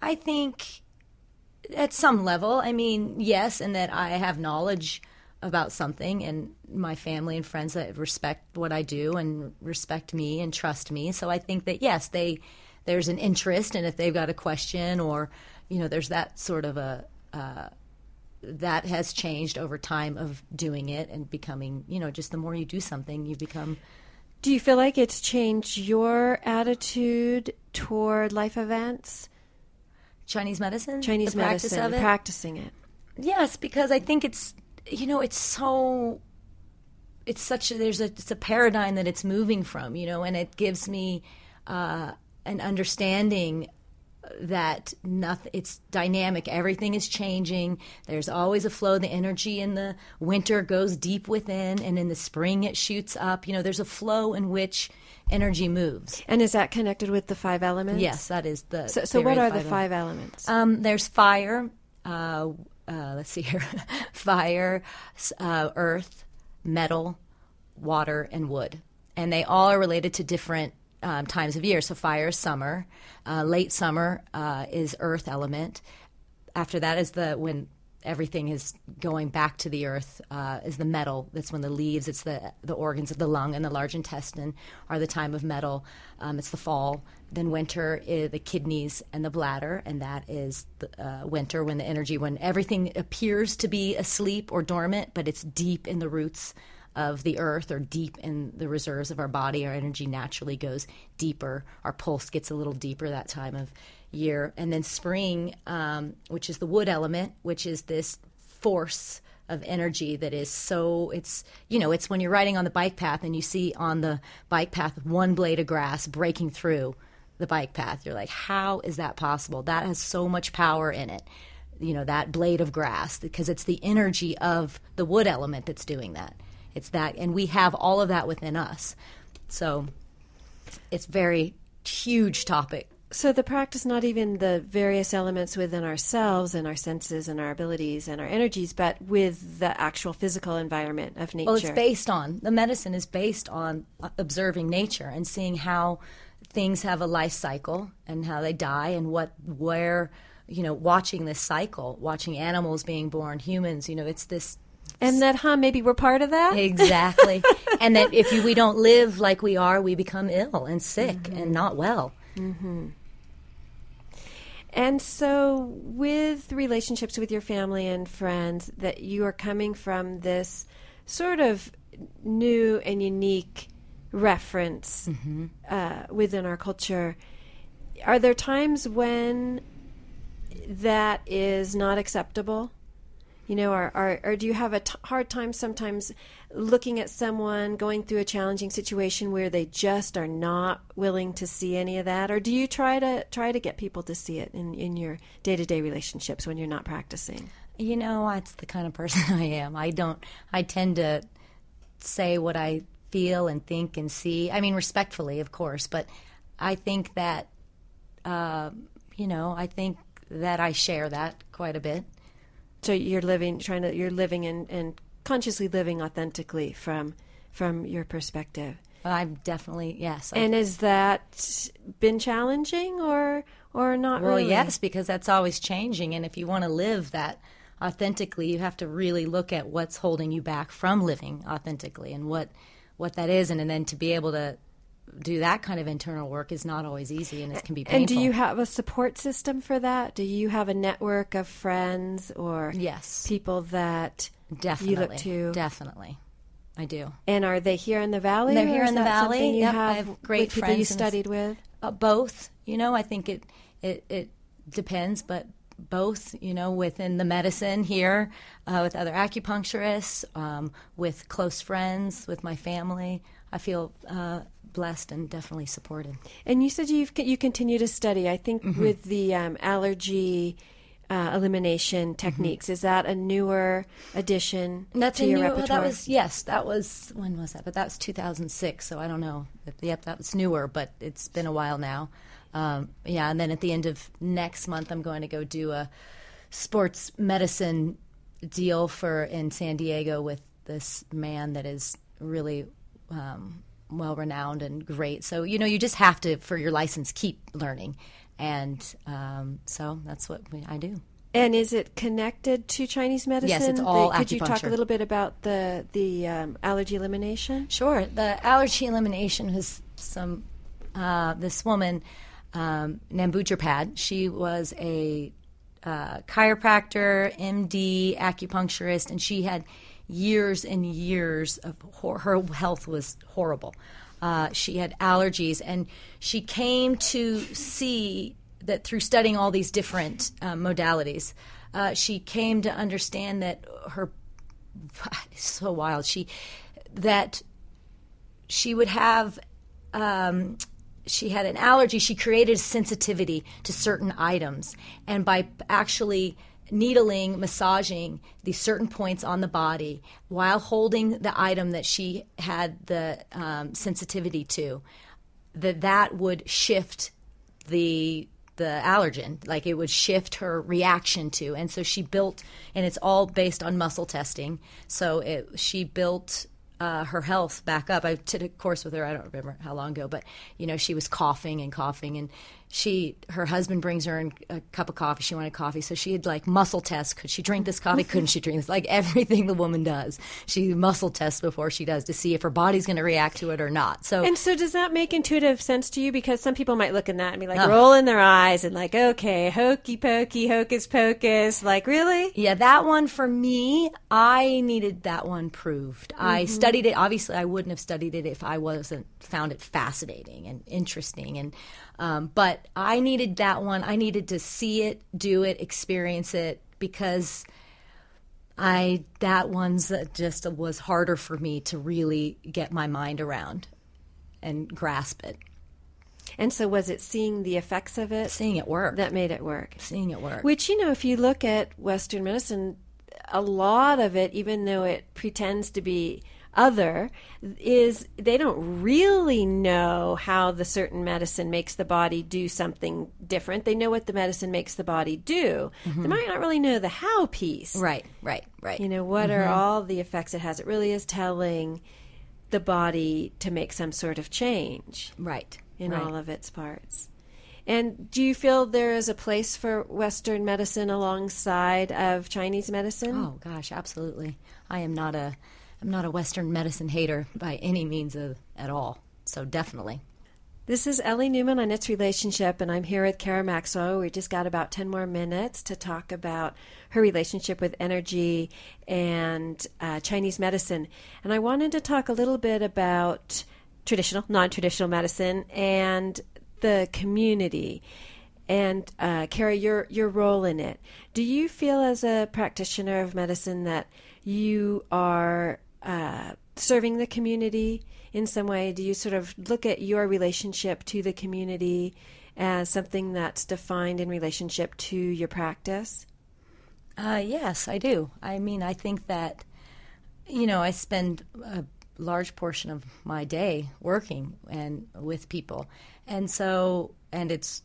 Speaker 2: I think at some level, I mean, yes, and that I have knowledge about something, and my family and friends that respect what I do and respect me and trust me. So I think that yes, they there's an interest, and if they've got a question or you know, there's that sort of a. Uh, that has changed over time of doing it and becoming, you know, just the more you do something, you become
Speaker 1: Do you feel like it's changed your attitude toward life events?
Speaker 2: Chinese medicine,
Speaker 1: Chinese
Speaker 2: practice
Speaker 1: medicine,
Speaker 2: it.
Speaker 1: practicing it.
Speaker 2: Yes, because I think it's you know it's so it's such a, there's a it's a paradigm that it's moving from you know and it gives me uh, an understanding that nothing it's dynamic everything is changing there's always a flow the energy in the winter goes deep within and in the spring it shoots up you know there's a flow in which energy moves
Speaker 1: And is that connected with the five elements?
Speaker 2: yes that is the
Speaker 1: So, so what are the
Speaker 2: five
Speaker 1: five elements?
Speaker 2: um, there's fire. Uh, uh, let's see here: fire, uh, earth, metal, water, and wood, and they all are related to different um, times of year. So fire is summer. Uh, late summer uh, is earth element. After that is the when everything is going back to the earth uh, is the metal. That's when the leaves, it's the the organs of the lung and the large intestine are the time of metal. Um, it's the fall. Then winter is the kidneys and the bladder, and that is the uh, winter when the energy, when everything appears to be asleep or dormant, but it's deep in the roots of the earth or deep in the reserves of our body. Our energy naturally goes deeper. Our pulse gets a little deeper that time of year. And then spring, um, which is the wood element, which is this force of energy that is so it's you know it's when you're riding on the bike path and you see on the bike path one blade of grass breaking through the bike path you're like how is that possible? That has so much power in it you know that blade of grass because it's the energy of the wood element that's doing that. It's that and we have all of that within us. So it's very huge topic
Speaker 1: So the practice, not even the various elements within ourselves and our senses and our abilities and our energies, but with the actual physical environment of nature.
Speaker 2: Well, it's based on the medicine is based on uh, observing nature and seeing how things have a life cycle and how they die and what where you know watching this cycle, watching animals being born, humans. You know, it's this
Speaker 1: and that, huh? Maybe we're part of that.
Speaker 2: exactly, and that if you, we don't live like we are, we become ill and sick and not well.
Speaker 1: And so, with relationships with your family and friends, that you are coming from this sort of new and unique reference uh, within our culture. Are there times when that is not acceptable? You know, or, or, or do you have a t- hard time sometimes looking at someone going through a challenging situation where they just are not willing to see any of that, or do you try to try to get people to see it in, in your day to day relationships when you're not practicing?
Speaker 2: You know, that's the kind of person I am. I don't. I tend to say what I feel and think and see. I mean, respectfully, of course, but I think that, uh, you know, I think that I share that quite a bit.
Speaker 1: So you're living, trying to, you're living and, and consciously living authentically from from your perspective.
Speaker 2: I'm definitely yes.
Speaker 1: And has that been challenging or or not
Speaker 2: well,
Speaker 1: really?
Speaker 2: yes, because that's always changing, and if you want to live that authentically, you have to really look at what's holding you back from living authentically and what what that is, and, and then to be able to do that kind of internal work is not always easy, and it can be painful.
Speaker 1: And do you have a support system for that? Do you have a network of friends or
Speaker 2: Yes.
Speaker 1: people that
Speaker 2: definitely
Speaker 1: you look to?
Speaker 2: Definitely, I do.
Speaker 1: and are they here in the valley?
Speaker 2: They're here in the valley.
Speaker 1: You
Speaker 2: Yep,
Speaker 1: have
Speaker 2: I have great
Speaker 1: people you
Speaker 2: friends in
Speaker 1: studied with.
Speaker 2: Uh, both, you know, I think it, it it depends, but both, you know, within the medicine here, uh, with other acupuncturists, um, with close friends, with my family, I feel uh, blessed and definitely supported.
Speaker 1: And you said you've you continue to study. I think
Speaker 2: Mm-hmm.
Speaker 1: with the um, allergy uh, elimination techniques, is that a newer addition
Speaker 2: Mm-hmm. That's
Speaker 1: to
Speaker 2: a
Speaker 1: your
Speaker 2: new. Well,
Speaker 1: repertoire?
Speaker 2: that was yes. That was when was that? But that was 2006. So I don't know. If, yep, that was newer, but it's been a while now. Um, yeah, and then at the end of next month, I'm going to go do a sports medicine deal for in San Diego with this man that is really um, well renowned and great. So you know, you just have to for your license keep learning, and um, so that's what we, I do.
Speaker 1: And is it connected to Chinese medicine?
Speaker 2: Yes, it's all
Speaker 1: The- Could you talk a little bit about the the um, allergy elimination?
Speaker 2: Sure. The allergy elimination was some. Uh, this woman, um, Nambudripad, she was a uh, chiropractor, MD, acupuncturist, and she had years and years of hor- her health was horrible. Uh, she had allergies, and she came to see that through studying all these different uh, modalities, uh, she came to understand that her so wild. She that she would have um, she had an allergy. She created sensitivity to certain items, and by actually needling, massaging these certain points on the body while holding the item that she had the um, sensitivity to, that that would shift the the allergen. Like it would shift her reaction to. And so she built and it's all based on muscle testing. So it, she built uh, her health back up. I did a course with her i don't remember how long ago but you know she was coughing and coughing and she her husband brings her in a cup of coffee she wanted coffee so she had like muscle tests could she drink this coffee couldn't she drink this like everything the woman does she muscle tests before she does to see if her body's going to react to it or not so
Speaker 1: And so, does that make intuitive sense to you? Because some people might look in that and be like rolling their eyes and like, okay, hokey pokey, hocus pocus. Like, really?
Speaker 2: Yeah, that one for me, I needed that one proved. I mm-hmm. studied it. Obviously, I wouldn't have studied it if I wasn't found it fascinating and interesting. And um, but I needed that one. I needed to see it, do it, experience it because I that one's just was harder for me to really get my mind around and grasp it.
Speaker 1: And so, was it seeing the effects of it
Speaker 2: Seeing it work.
Speaker 1: that made it work?
Speaker 2: seeing it work.
Speaker 1: Which, you know, if you look at Western medicine, a lot of it, even though it pretends to be other, is they don't really know how the certain medicine makes the body do something different. They know what the medicine makes the body do. They might not really know the how piece.
Speaker 2: right, right, right.
Speaker 1: You know, what
Speaker 2: Mm-hmm.
Speaker 1: are all the effects it has? It really is telling the body to make some sort of change
Speaker 2: right.
Speaker 1: in
Speaker 2: right.
Speaker 1: all of its parts. And do you feel there is a place for Western medicine alongside of Chinese medicine?
Speaker 2: Oh gosh, absolutely. I am not a I'm not a Western medicine hater by any means of, at all. So definitely.
Speaker 1: This is Ellie Newman on Its Relationship, and I'm here with Kara Maxwell. We just got about 10 more minutes to talk about her relationship with energy and uh, Chinese medicine. And I wanted to talk a little bit about traditional, non traditional medicine and the community. And uh, Carrie, your your role in it. Do you feel, as a practitioner of medicine, that you are uh, serving the community in some way? Do you sort of look at your relationship to the community as something that's defined in relationship to your practice?
Speaker 2: Uh, yes, I do. I mean, I think that, you know, I spend a large portion of my day working and with people. And so, and it's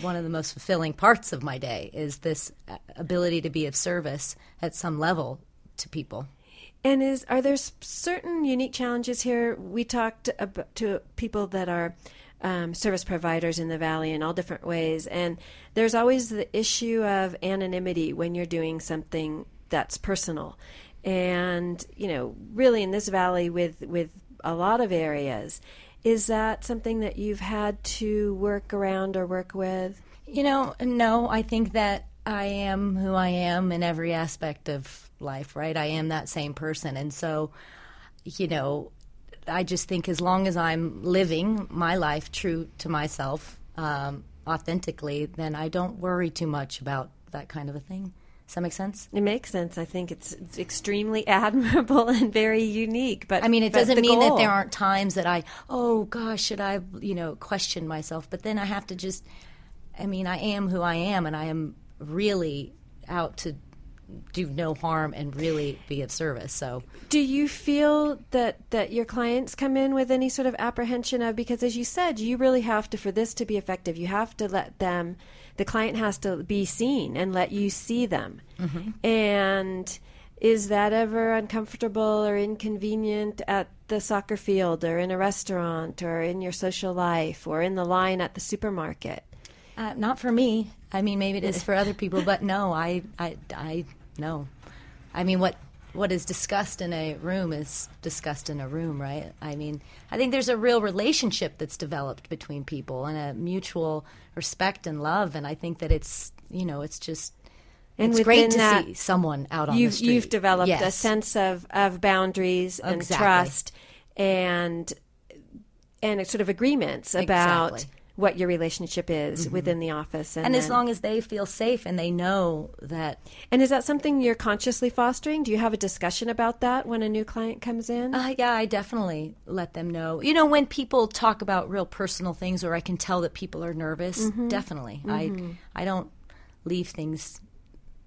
Speaker 2: one of the most fulfilling parts of my day is this ability to be of service at some level to people.
Speaker 1: And is are there certain unique challenges here? We talked about, to people that are um, service providers in the valley in all different ways. And there's always the issue of anonymity when you're doing something that's personal. And, you know, really in this valley with, with a lot of areas, is that something that you've had to work around or work with?
Speaker 2: You know, no, I think that I am who I am in every aspect of life, right? I am that same person. And so, you know, I just think as long as I'm living my life true to myself, um, authentically, then I don't worry too much about that kind of a thing. Does that make sense?
Speaker 1: It makes sense. I think it's, it's extremely admirable and very unique. But
Speaker 2: I mean, it doesn't mean goal. that there aren't times that I, oh gosh, should I, you know, question myself? But then I have to just, I mean, I am who I am, and I am really out to do no harm and really be of service. So,
Speaker 1: do you feel that that your clients come in with any sort of apprehension of because, as you said, you really have to for this to be effective, you have to let them, the client has to be seen and let you see them, mm-hmm. and is that ever uncomfortable or inconvenient at the soccer field or in a restaurant or in your social life or in the line at the supermarket?
Speaker 2: Uh, not for me. I mean, maybe it is for other people, but no, I, I, I no. I mean, what what is discussed in a room is discussed in a room, right? I mean, I think there's a real relationship that's developed between people and a mutual respect and love, and I think that it's you know it's just and it's great to that, see someone out on
Speaker 1: you've,
Speaker 2: the street.
Speaker 1: You've developed yes. a sense of of boundaries and exactly. trust and and sort of agreements about. Exactly what your relationship is mm-hmm. within the office.
Speaker 2: And, and then, as long as they feel safe and they know that.
Speaker 1: And is that something you're consciously fostering? Do you have a discussion about that when a new client comes in?
Speaker 2: Uh, yeah, I definitely let them know. You know, when people talk about real personal things or I can tell that people are nervous, mm-hmm. definitely. Mm-hmm. I, I don't leave things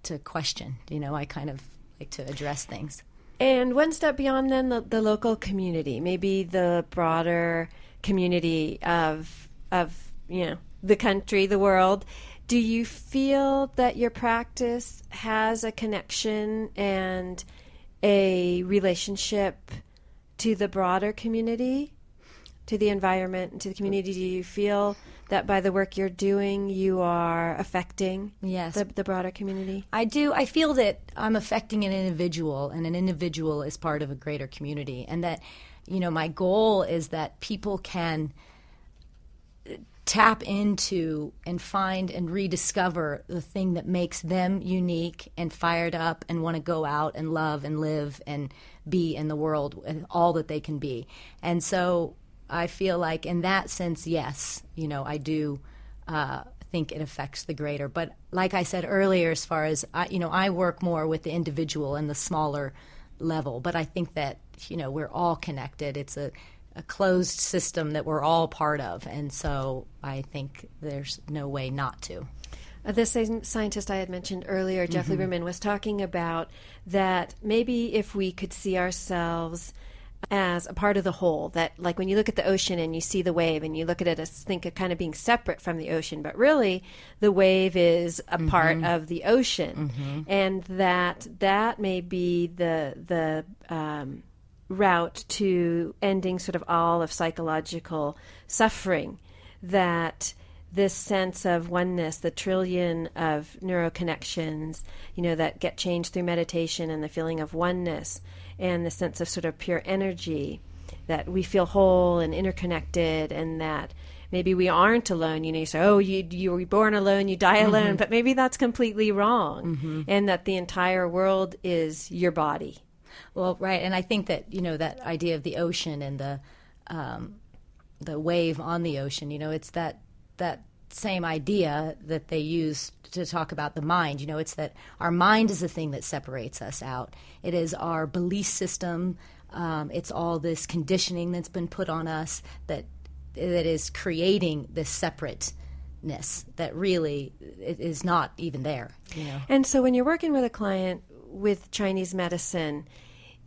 Speaker 2: to question. You know, I kind of like to address things.
Speaker 1: And one step beyond then, the, the local community, maybe the broader community of of you know the country, the world. Do you feel that your practice has a connection and a relationship to the broader community, to the environment, and to the community? Do you feel that by the work you're doing, you are affecting
Speaker 2: yes.
Speaker 1: the, the broader community?
Speaker 2: I do. I feel that I'm affecting an individual, and an individual is part of a greater community, and that you know my goal is that people can tap into and find and rediscover the thing that makes them unique and fired up and want to go out and love and live and be in the world and all that they can be. And so I feel like, in that sense, yes, you know, I do. Uh, think it affects the greater. But like I said earlier, as far as I, you know, I work more with the individual and the smaller level. But I think that you know we're all connected. It's a a closed system that we're all part of, and so I think there's no way not to.
Speaker 1: Uh, the same scientist I had mentioned earlier, Jeff mm-hmm. Lieberman, was talking about that maybe if we could see ourselves as a part of the whole, that like when you look at the ocean and you see the wave and you look at it as think of kind of being separate from the ocean, but really the wave is a mm-hmm. part of the ocean, mm-hmm. and that that may be the the um, route to ending sort of all of psychological suffering that this sense of oneness, the trillion of neuroconnections, you know, that get changed through meditation and the feeling of oneness and the sense of sort of pure energy, that we feel whole and interconnected and that maybe we aren't alone. You know, you say, oh, you, you were born alone, you die alone, mm-hmm. but maybe that's completely wrong. Mm-hmm. And that the entire world is your body
Speaker 2: well, right, and I think that you know that idea of the ocean and the um, the wave on the ocean. You know, it's that that same idea that they use to talk about the mind. You know, it's that our mind is the thing that separates us out. It is our belief system. Um, it's all this conditioning that's been put on us that that is creating this separateness that really is not even there. You know.
Speaker 1: And so, when you're working with a client with Chinese medicine,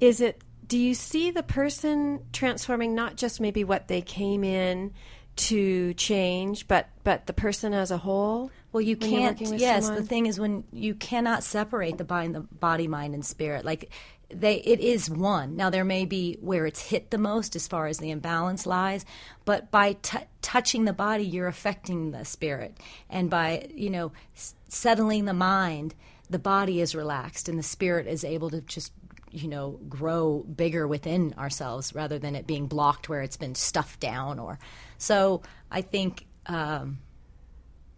Speaker 1: is it do you see the person transforming not just maybe what they came in to change, but but the person as a whole?
Speaker 2: Well, you can't. Yes, someone? the thing is when you cannot separate the body, the body, mind, and spirit. Like they, it is one. Now there may be where it's hit the most as far as the imbalance lies, but by t- touching the body, you're affecting the spirit, and by you know s- settling the mind, the body is relaxed, and the spirit is able to just you know grow bigger within ourselves rather than it being blocked where it's been stuffed down or so i think um,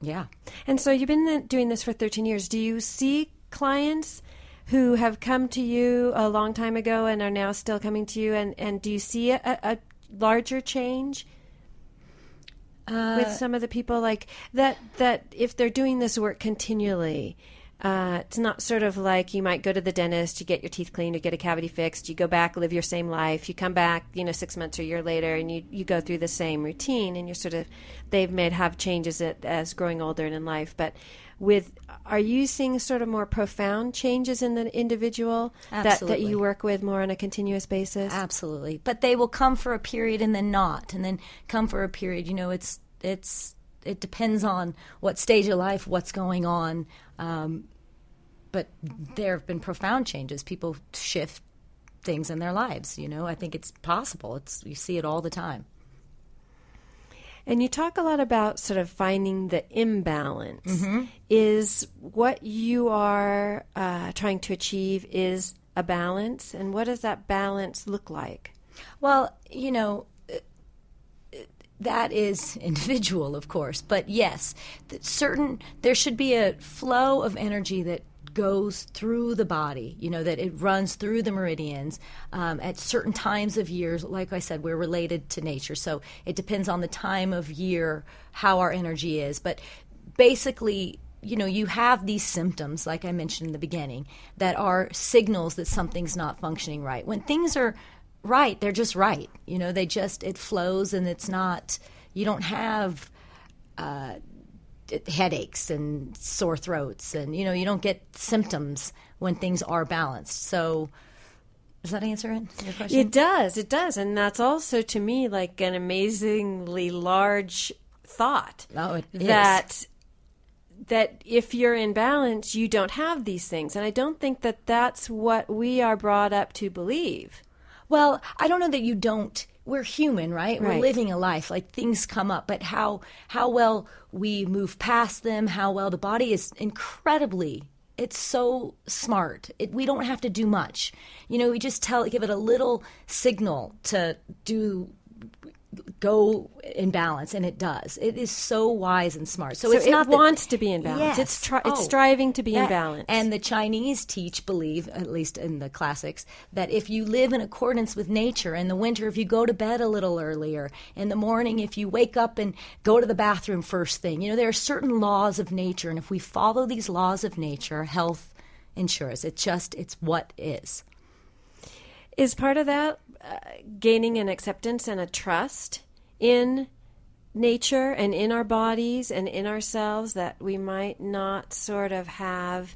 Speaker 2: yeah.
Speaker 1: And so you've been doing this for 13 years. Do you see clients who have come to you a long time ago and are now still coming to you? And, and do you see a, a larger change uh, with some of the people? Like that that if they're doing this work continually uh, it's not sort of like you might go to the dentist, you get your teeth cleaned, you get a cavity fixed, you go back, live your same life, you come back, you know, six months or a year later, and you, you go through the same routine, and you're sort of they've made have changes as growing older and in life. But with are you seeing sort of more profound changes in the individual that, that you work with more on a continuous basis?
Speaker 2: Absolutely, but they will come for a period and then not, and then come for a period. You know, it's it's it depends on what stage of life, what's going on. Um, but there have been profound changes. People shift things in their lives. You know, I think it's possible. It's you see it all the time.
Speaker 1: And you talk a lot about sort of finding the imbalance.
Speaker 2: Mm-hmm.
Speaker 1: Is what you are uh, trying to achieve is a balance, and what does that balance look like?
Speaker 2: Well, you know, that is individual, of course, but yes, certain there should be a flow of energy that goes through the body, you know, that it runs through the meridians um, at certain times of years. Like I said, we're related to nature. So it depends on the time of year how our energy is. But basically, you know, you have these symptoms, like I mentioned in the beginning, that are signals that something's not functioning right. When things are right. They're just right. You know, they just, it flows and it's not, you don't have uh, headaches and sore throats and, you know, you don't get symptoms when things are balanced. So, does that answer it, your question?
Speaker 1: It does. It does. And that's also, to me, like an amazingly large thought.
Speaker 2: Oh, it
Speaker 1: that
Speaker 2: is
Speaker 1: that if you're in balance, you don't have these things. And I don't think that that's what we are brought up to believe.
Speaker 2: Well, I don't know that you don't. We're human, right?
Speaker 1: right?
Speaker 2: We're living a life. Like things come up, but how how well we move past them, how well the body is incredibly it's so smart. It, we don't have to do much. You know, we just tell give it a little signal to do go in balance, and it does. It is so wise and smart. So,
Speaker 1: so
Speaker 2: it's
Speaker 1: it
Speaker 2: not
Speaker 1: wants
Speaker 2: that,
Speaker 1: to be in balance.
Speaker 2: Yes.
Speaker 1: It's tri-
Speaker 2: oh,
Speaker 1: it's striving to be in balance.
Speaker 2: And the Chinese teach, believe, at least in the classics, that if you live in accordance with nature, in the winter, if you go to bed a little earlier, in the morning, if you wake up and go to the bathroom first thing, you know, there are certain laws of nature, and if we follow these laws of nature, health ensures. It just it's what is.
Speaker 1: Is part of that gaining an acceptance and a trust in nature and in our bodies and in ourselves that we might not sort of have.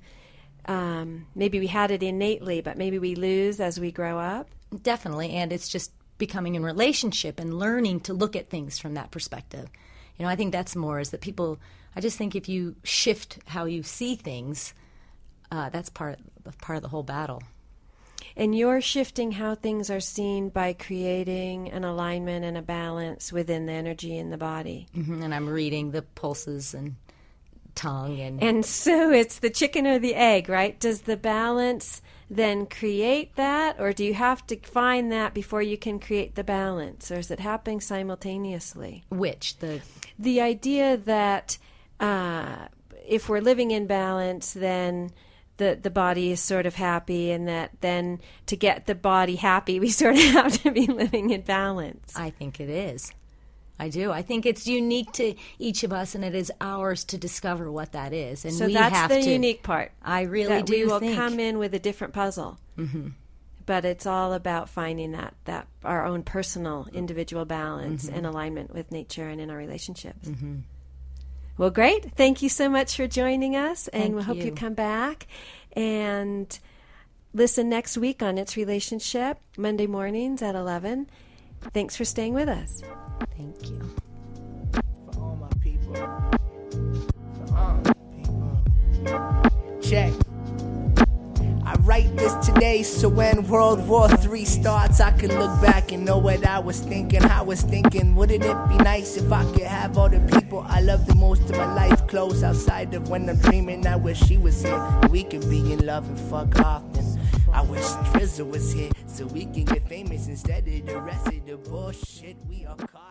Speaker 1: Um, maybe we had it innately, but maybe we lose as we grow up.
Speaker 2: Definitely, and it's just becoming in relationship and learning to look at things from that perspective. You know, I think that's more is that people. I just think if you shift how you see things, uh, that's part part of the whole battle.
Speaker 1: And you're shifting how things are seen by creating an alignment and a balance within the energy in the body.
Speaker 2: Mm-hmm. And I'm reading the pulses and tongue and
Speaker 1: and so it's the chicken or the egg, right? Does the balance then create that, or do you have to find that before you can create the balance, or is it happening simultaneously?
Speaker 2: Which the
Speaker 1: the idea that uh, if we're living in balance, then the the body is sort of happy and that then to get the body happy we sort of have to be living in balance
Speaker 2: i think it is I do. I think it's unique to each of us, and it is ours to discover what that is. And
Speaker 1: so
Speaker 2: we
Speaker 1: that's
Speaker 2: have
Speaker 1: the
Speaker 2: to.
Speaker 1: unique part.
Speaker 2: I really
Speaker 1: that
Speaker 2: do
Speaker 1: we will
Speaker 2: think.
Speaker 1: come in with a different puzzle. Mm-hmm. But it's all about finding that that our own personal, individual balance
Speaker 2: Mm-hmm.
Speaker 1: and alignment with nature and in our relationships. Well, great. Thank you so much for joining us, and
Speaker 2: Thank
Speaker 1: we hope you
Speaker 2: you.
Speaker 1: come back and listen next week on its relationship Monday mornings at eleven. Thanks for staying with us.
Speaker 2: Thank you.
Speaker 3: For all my people. For all my people. Check. Write this today so when World War III starts, I can look back and know what I was thinking. I was thinking, wouldn't it be nice if I could have all the people I love the most in my life close outside of when I'm dreaming? I wish she was here. We could be in love and fuck often. I wish Drizzle was here so we can get famous instead of the rest of the bullshit we are caught.